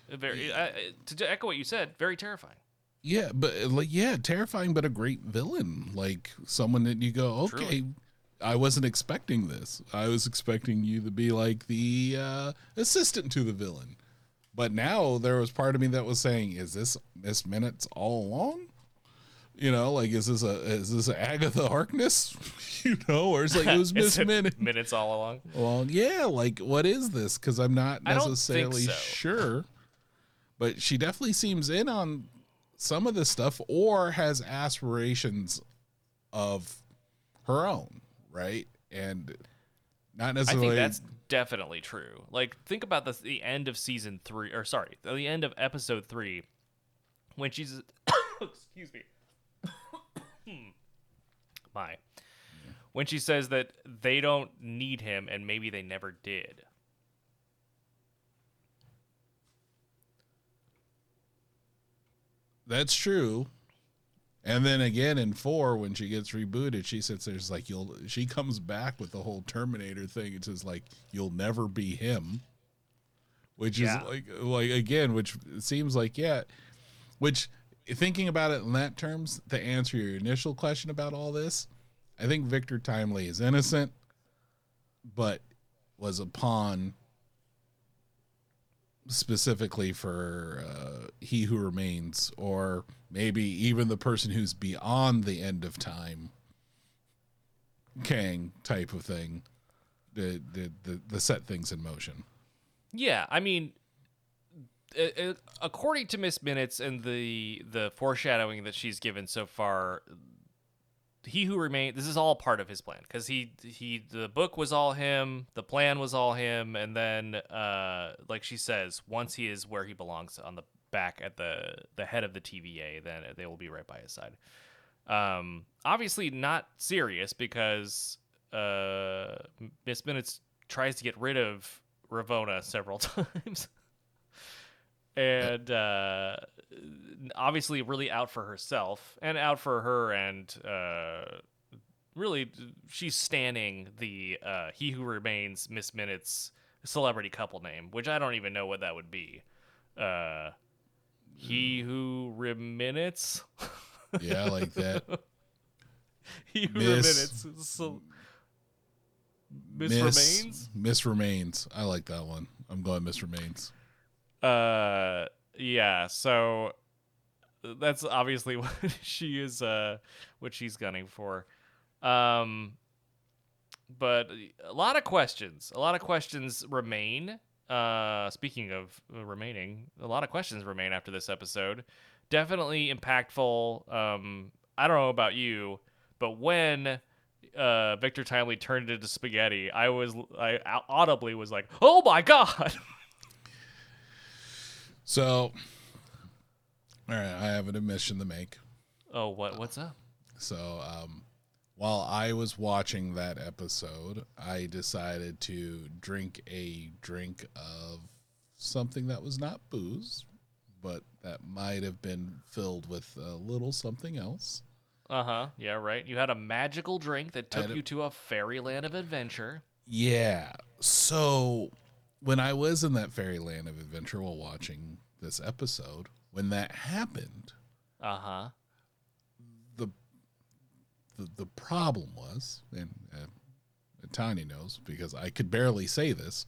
very I- to echo what you said. Very terrifying. Yeah, but like yeah, terrifying, but a great villain. Like someone that you go, okay, Truly. I wasn't expecting this. I was expecting you to be like the uh, assistant to the villain. But now there was part of me that was saying, is this Miss Minutes all along? You know, like is this a is this a Agatha Harkness? [laughs] you know, or it's like it was [laughs] Miss Minutes. Minutes all along. Well, yeah, like what is this? Because I'm not I don't think necessarily so. sure. But she definitely seems in on some of this stuff or has aspirations of her own, right? And not necessarily. I think that's definitely true. Like, think about the the end of season three, or sorry, the end of episode three, when she's [coughs] excuse me, [coughs] my, when she says that they don't need him and maybe they never did. that's true. And then again in four, when she gets rebooted, she sits there's like you'll she comes back with the whole Terminator thing. It says like you'll never be him. Which Yeah. is like like again, which seems like yeah. Which thinking about it in that terms, to answer your initial question about all this, I think Victor Timely is innocent, but was a pawn specifically for uh, he who remains or maybe even the person who's beyond the end of time kang type of thing the the the, the set things in motion. Yeah, I mean, according to Miss Minutes and the the foreshadowing that she's given so far, he who remains. This is all part of his plan because he he the book was all him, the plan was all him, and then uh, like she says, once he is where he belongs on the back at the the head of the TVA, then they will be right by his side. Um, obviously not serious because uh, Miss Minutes tries to get rid of Ravonna several [laughs] times. and uh, obviously really out for herself and out for her and uh, really she's standing the uh, he who remains miss minutes celebrity couple name which i don't even know what that would be. Uh, he who remains [laughs] yeah I like that. [laughs] He who Miss- remains so, miss, remains? Miss remains. I like that one. I'm going miss remains. Uh yeah so that's obviously [laughs] what she is uh what she's gunning for. Um but a lot of questions a lot of questions remain. Uh speaking of uh, remaining a lot of questions remain after this episode. Definitely impactful um i don't know about you but when uh victor timely turned it into spaghetti i was i audibly was like oh my god [laughs] so all right i have an admission to make oh what what's up So, um, while I was watching that episode, I decided to drink a drink of something that was not booze, but that might have been filled with a little something else. Uh huh. Yeah, right. You had a magical drink that took don't- you to a fairyland of adventure. Yeah. So, when I was in that fairyland of adventure while watching this episode, when that happened, Uh huh. the the, the problem was, and uh, Tanya knows because I could barely say this.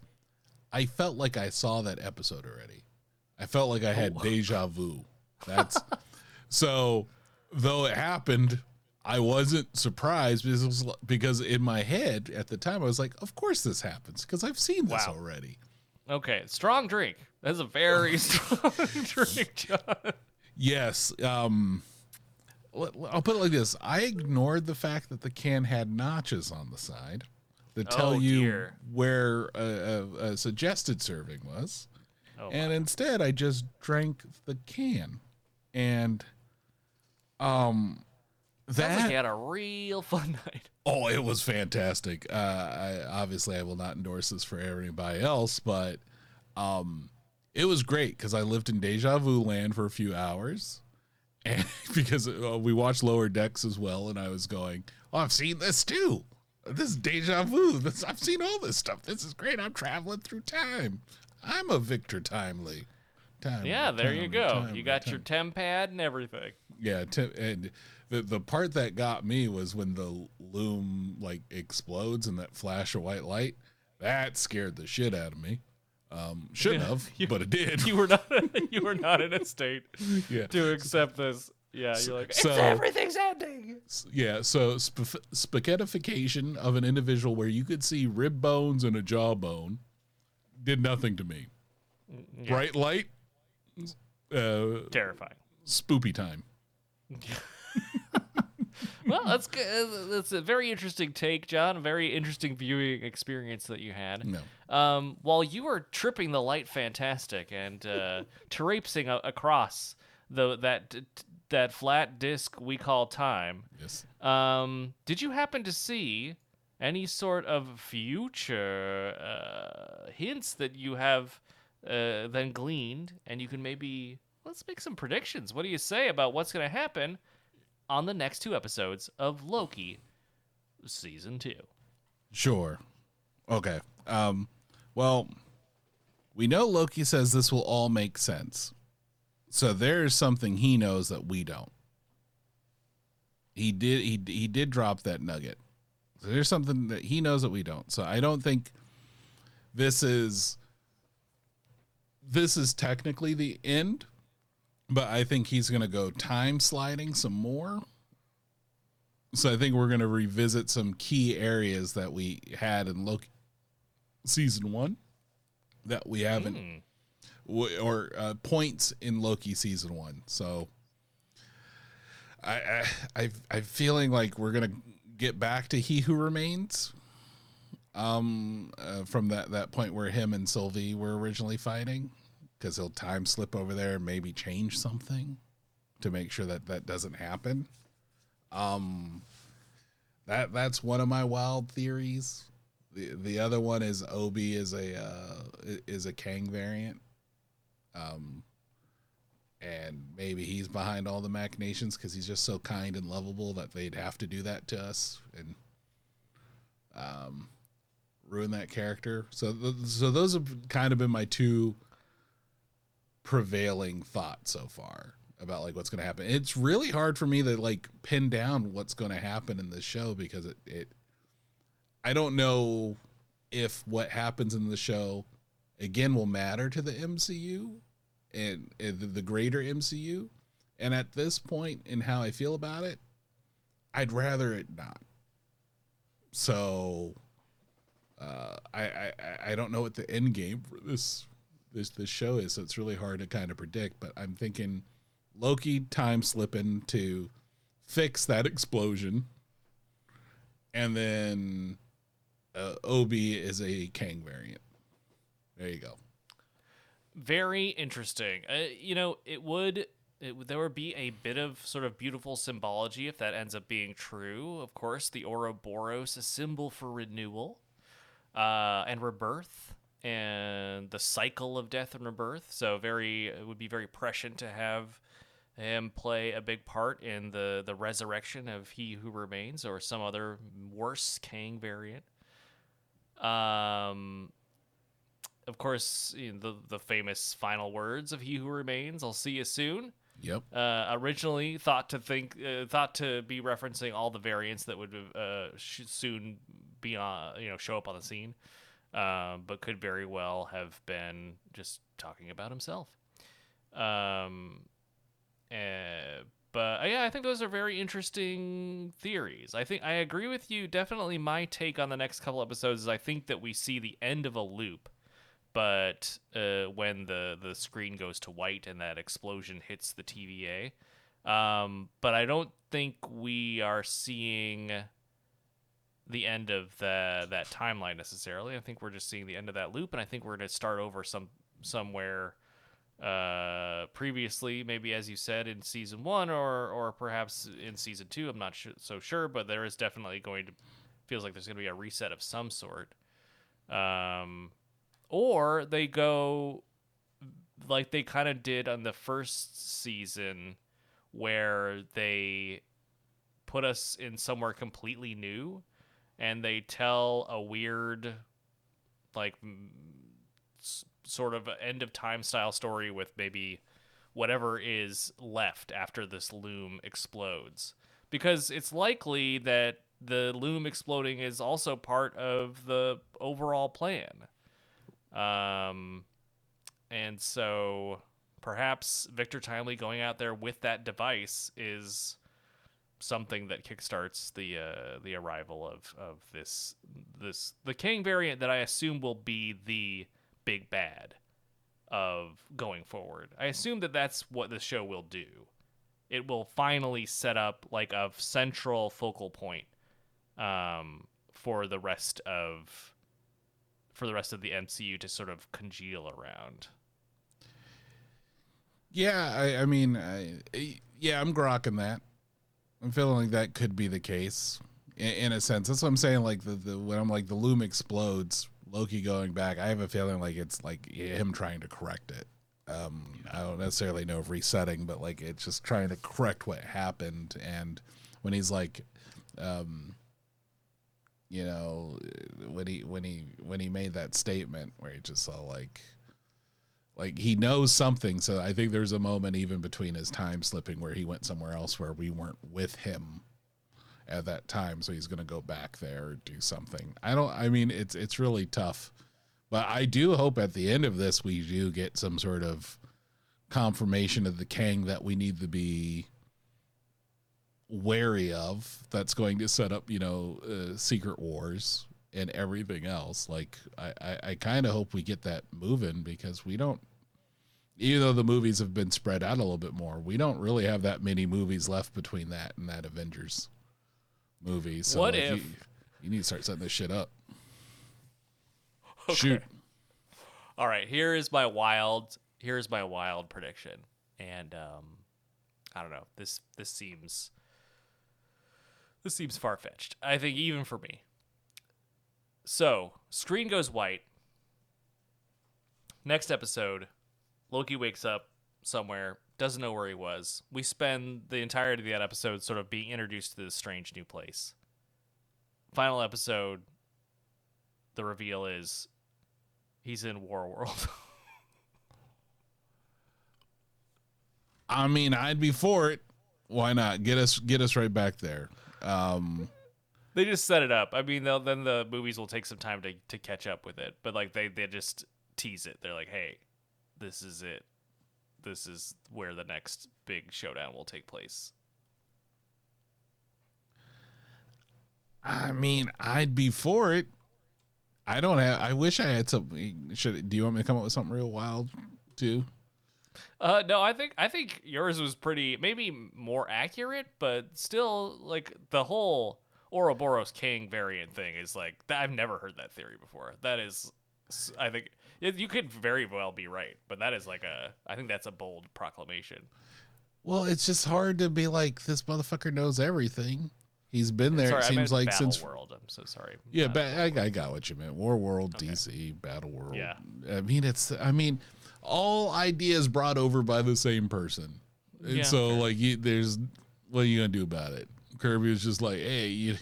I felt like I saw that episode already. I felt like I had deja vu. That's [laughs] so. Though it happened, I wasn't surprised because it was, because in my head at the time I was like, "Of course this happens because I've seen this Wow. already." Okay, strong drink. That's a very [laughs] strong drink, John. Yes. Um, I'll put it like this: I ignored the fact that the can had notches on the side that tell Oh, you where a, a, a suggested serving was, Oh, and instead I just drank the can, and um, Sounds that like you had a real fun [laughs] night. Oh, it was fantastic. Uh, I obviously I will not endorse this for anybody else, but um, it was great because I lived in deja vu land for a few hours, [laughs] and because uh, we watched Lower Decks as well, and I was going, "Oh, I've seen this too. This is deja vu. This I've seen all this stuff. This is great. I'm traveling through time. I'm a Victor Timely." Timely, Yeah, there you go. timely, you got timely. your TemPad and everything. Yeah, and the the part that got me was when the loom like explodes and that flash of white light. That scared the shit out of me. Um, shouldn't Yeah, have, [laughs] you- but it did. [laughs] You were not. you were not in a state [laughs] yeah. to accept this. Yeah, you're like, so- "It's everything's ending. Yeah, so sp- spaghettification of an individual where you could see rib bones and a jawbone did nothing to me. Bright light, uh, Terrifying. spoopy time. Well, that's good. That's a very interesting take, John. Very interesting viewing experience that you had. No. Um, while you were tripping the light fantastic and uh, [laughs] traipsing a- across the that that flat disc we call time, Yes. um, did you happen to see any sort of future uh, hints that you have uh, then gleaned, and you can maybe let's make some predictions. What do you say about what's going to happen on the next two episodes of Loki season two? Sure. Okay. Um well, we know Loki says this will all make sense. So there's something he knows that we don't. He did he he did drop that nugget. So there's something that he knows that we don't. So I don't think this is this is technically the end, but I think he's going to go time sliding some more. So I think we're going to revisit some key areas that we had in Loki season one that we haven't, Hmm. w- or uh, points in Loki season one. So I, I, I, I'm feeling like we're going to get back to He Who Remains. Um, uh, from that that point where him and Sylvie were originally fighting, because he'll time slip over there and maybe change something to make sure that that doesn't happen. Um, that that's one of my wild theories. The the other one is O.B. is a uh, is a Kang variant. Um, and maybe he's behind all the machinations because he's just so kind and lovable that they'd have to do that to us and um, ruin that character. So th- so those have kind of been my two prevailing thought so far about like what's going to happen. It's really hard for me to like pin down what's going to happen in this show because it, it I don't know if what happens in the show again will matter to the MCU and, and the- the greater MCU. And at this point in how I feel about it, I'd rather it not. So uh, I I- I don't know what the end game for this this this show is, so it's really hard to kind of predict. But I'm thinking Loki time slipping to fix that explosion, and then uh, O.B. is a Kang variant. There you go. Very interesting. Uh, you know, it would. It, there would be a bit of sort of beautiful symbology if that ends up being true. Of course, the Ouroboros, a symbol for renewal uh, and rebirth, and the cycle of death and rebirth. So, very it would be very prescient to have him play a big part in the the resurrection of He Who Remains or some other worse Kang variant. Um, of course, you know, the the famous final words of "He Who Remains." I'll see you soon. Yep. Uh, originally thought to think, uh, thought to be referencing all the variants that would uh, sh- soon be on, you know, show up on the scene, uh, but could very well have been just talking about himself. Um, uh, but yeah, I think those are very interesting theories. I think I agree with you. Definitely, my take on the next couple episodes is I think that we see the end of a loop, but uh, when the the screen goes to white and that explosion hits the TVA, Um, but I don't think we are seeing the end of the that timeline necessarily. I think we're just seeing the end of that loop, and I think we're going to start over some somewhere uh previously maybe as you said in season one or or perhaps in season two i'm not sh- so sure but there is definitely going to feels like there's going to be a reset of some sort um or they go like they kind of did on the first season where they put us in somewhere completely new and they tell a weird like s- sort of end of time style story with maybe whatever is left after this loom explodes. Because it's likely that the loom exploding is also part of the overall plan. Um and so perhaps Victor Timely going out there with that device is something that kickstarts the uh, the arrival of, of this this the Kang variant that I assume will be the big bad of going forward. I assume that that's what the show will do. It will finally set up like a central focal point um, for the rest of for the rest of the MCU to sort of congeal around. Yeah, I, I mean, I, I- yeah, I'm grokking that. I'm feeling like that could be the case in, in a sense. That's what I'm saying. Like the, the when I'm like the loom explodes, Loki going back. I have a feeling like it's like him trying to correct it. Um, I don't necessarily know if resetting, but like it's just trying to correct what happened. And when he's like, um, you know, when he when he when he made that statement where he just saw like like he knows something so i think there's a moment even between his time slipping where he went somewhere else where we weren't with him at that time so he's going to go back there or do something. I don't i mean it's it's really tough. But i do hope at the end of this we do get some sort of confirmation of the kang that we need to be wary of that's going to set up you know uh, secret wars and everything else like i i, I kind of hope we get that moving because we don't even though the movies have been spread out a little bit more we don't really have that many movies left between that and that avengers movie so What like, if- you, you need to start setting this shit up shoot All right, here is my wild here is my wild prediction. And um I don't know. This this seems this seems far-fetched. I think even for me. So, screen goes white. Next episode, Loki wakes up somewhere, doesn't know where he was. We spend the entirety of that episode sort of being introduced to this strange new place. Final episode, the reveal is he's in War World. [laughs] i mean i'd be for it why not get us get us right back there um they just set it up. I mean, they'll, then the movies will take some time to, to catch up with it. But like they they just tease it. They're like, hey, this is it. This is where the next big showdown will take place. I mean, I'd be for it. I don't have. I wish I had something. Should do you want me to come up with something real wild too? Uh, no, I think I think yours was pretty maybe more accurate, but still like the whole Ouroboros Kang variant thing is like th- I've never heard that theory before. That is, I think it, you could very well be right, but that is like a I think that's a bold proclamation. Well, it's just hard to be like this motherfucker knows everything. He's been there. sorry, it seems like Battle since World. I'm so sorry. yeah, Uh, ba- I, I got what you meant. War World, DC, Battle World. Yeah. I mean it's. I mean, all ideas brought over by the same person, and Yeah, so like you, there's what are you gonna do about it? Kirby was just like, hey, you.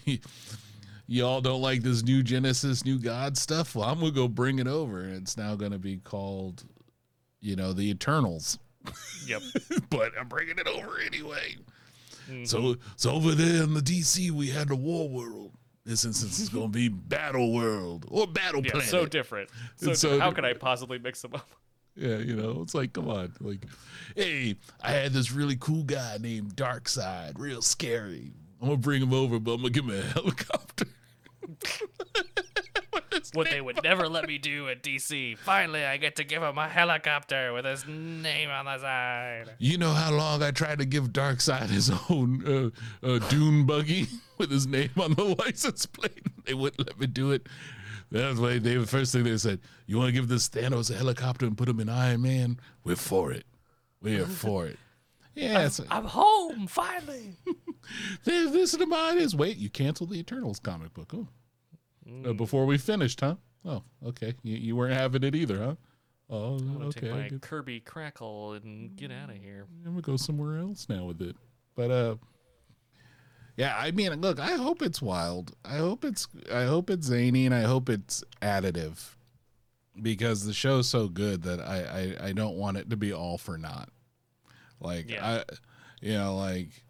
Y'all don't like this new Genesis, new God stuff? Well, I'm gonna go bring it over, and it's now gonna be called, you know, the Eternals. [laughs] Yep. but I'm bringing it over anyway. Mm-hmm. So, so over there in the DC, we had the War World. This instance is going to be Battle World or Battle Yeah, Planet. so different. So, so how could I possibly mix them up? yeah, you know, it's like, come on, like, hey, I had this really cool guy named Darkseid, real scary. I'm gonna bring him over, but I'm gonna give him a helicopter. [laughs] What they would never let me do at DC. Finally, I get to give him a helicopter with his name on the side. You know how long I tried to give Darkseid his own uh, uh, dune buggy [laughs] with his name on the license plate? [laughs] They wouldn't let me do it. That's why they the first thing they said, "You want to give this Thanos a helicopter and put him in Iron Man? We're for it. We're for it." Yeah, it's, I'm home finally. This, this of mine is wait. You canceled the Eternals comic book. Oh, uh, before we finished, huh? Oh, okay. You, you weren't having it either, huh? Oh, I'm gonna okay. take my get- Kirby crackle and get out of here. I'm gonna go somewhere else now with it. But uh yeah, I mean look, I hope it's wild. I hope it's I hope it's zany and I hope it's additive. Because the show's so good that I, I, I don't want it to be all for naught. Like Yeah. I you know, like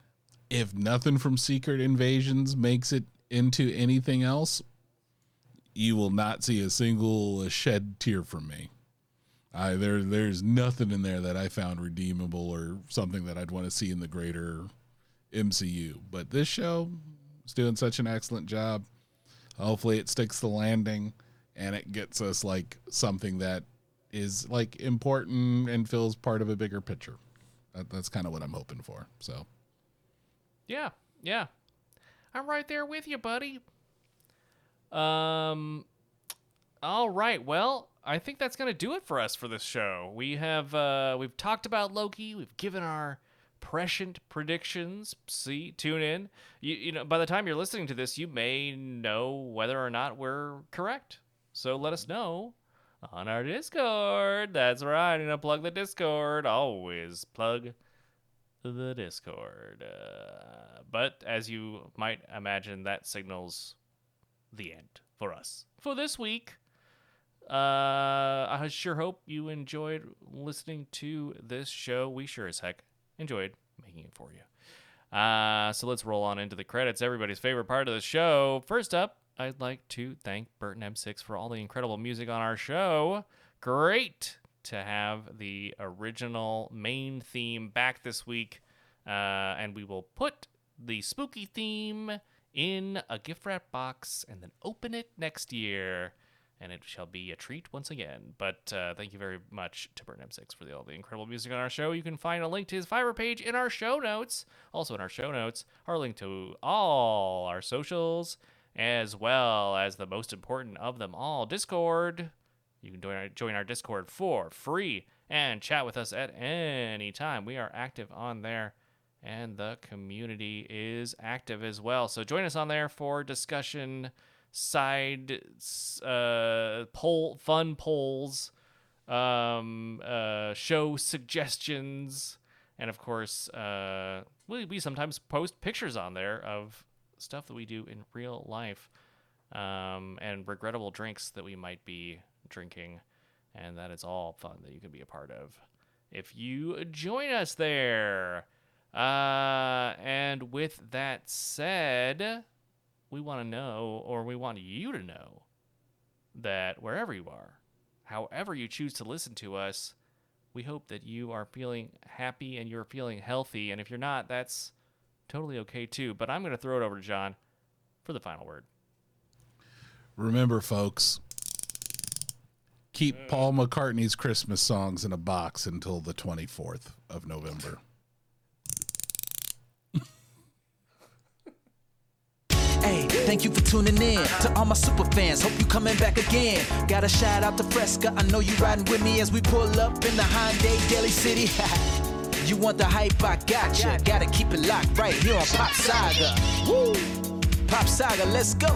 if nothing from Secret Invasions makes it into anything else, you will not see a single shed tear from me. I there there's nothing in there that I found redeemable or something that I'd want to see in the greater MCU. But this show is doing such an excellent job. Hopefully it sticks the landing and it gets us like something that is like important and feels part of a bigger picture. That, that's kind of what I'm hoping for. So Yeah, yeah. I'm right there with you, buddy. Um all right. Well, I think that's to do it for us for this show. We have uh we've talked about Loki, we've given our prescient predictions. See, tune in. You you know, by the time you're listening to this, you may know whether or not we're correct. So let us know on our Discord. That's right. You know, plug the Discord. Always plug the Discord. Uh, but as you might imagine, that signals the end for us for this week. Uh, I sure hope you enjoyed listening to this show. We sure as heck enjoyed making it for you. Uh, so let's roll on into the credits. Everybody's favorite part of the show. First up, I'd like to thank Burton M6 for all the incredible music on our show. Great to have the original main theme back this week. Uh, and we will put the spooky theme in a gift wrap box and then open it next year. And it shall be a treat once again. But uh, thank you very much to Burton M6 for the, all the incredible music on our show. You can find a link to his Fiverr page in our show notes. Also, in our show notes our link to all our socials, as well as the most important of them all Discord. You can join our, join our Discord for free and chat with us at any time. We are active on there, and the community is active as well. So join us on there for discussion, side uh, poll, fun polls, um, uh, show suggestions, and of course, uh, we, we sometimes post pictures on there of stuff that we do in real life um, and regrettable drinks that we might be drinking. And that is all fun that you can be a part of if you join us there. Uh, and with that said, we want to know, or we want you to know, that wherever you are, however you choose to listen to us, we hope that you are feeling happy and you're feeling healthy. And if you're not, that's totally okay too. But I'm going to throw it over to John for the final word. remember, folks, keep Paul McCartney's Christmas songs in a box until the 24th of November. Hey, thank you for tuning in. To all my super fans, hope you coming back again. Got a shout out to Fresca. I know you riding with me as we pull up in the Hyundai Daly City. [laughs] you want the hype? I got ya. Gotta keep it locked right here on Pop Saga. Woo! Pop Saga, let's go.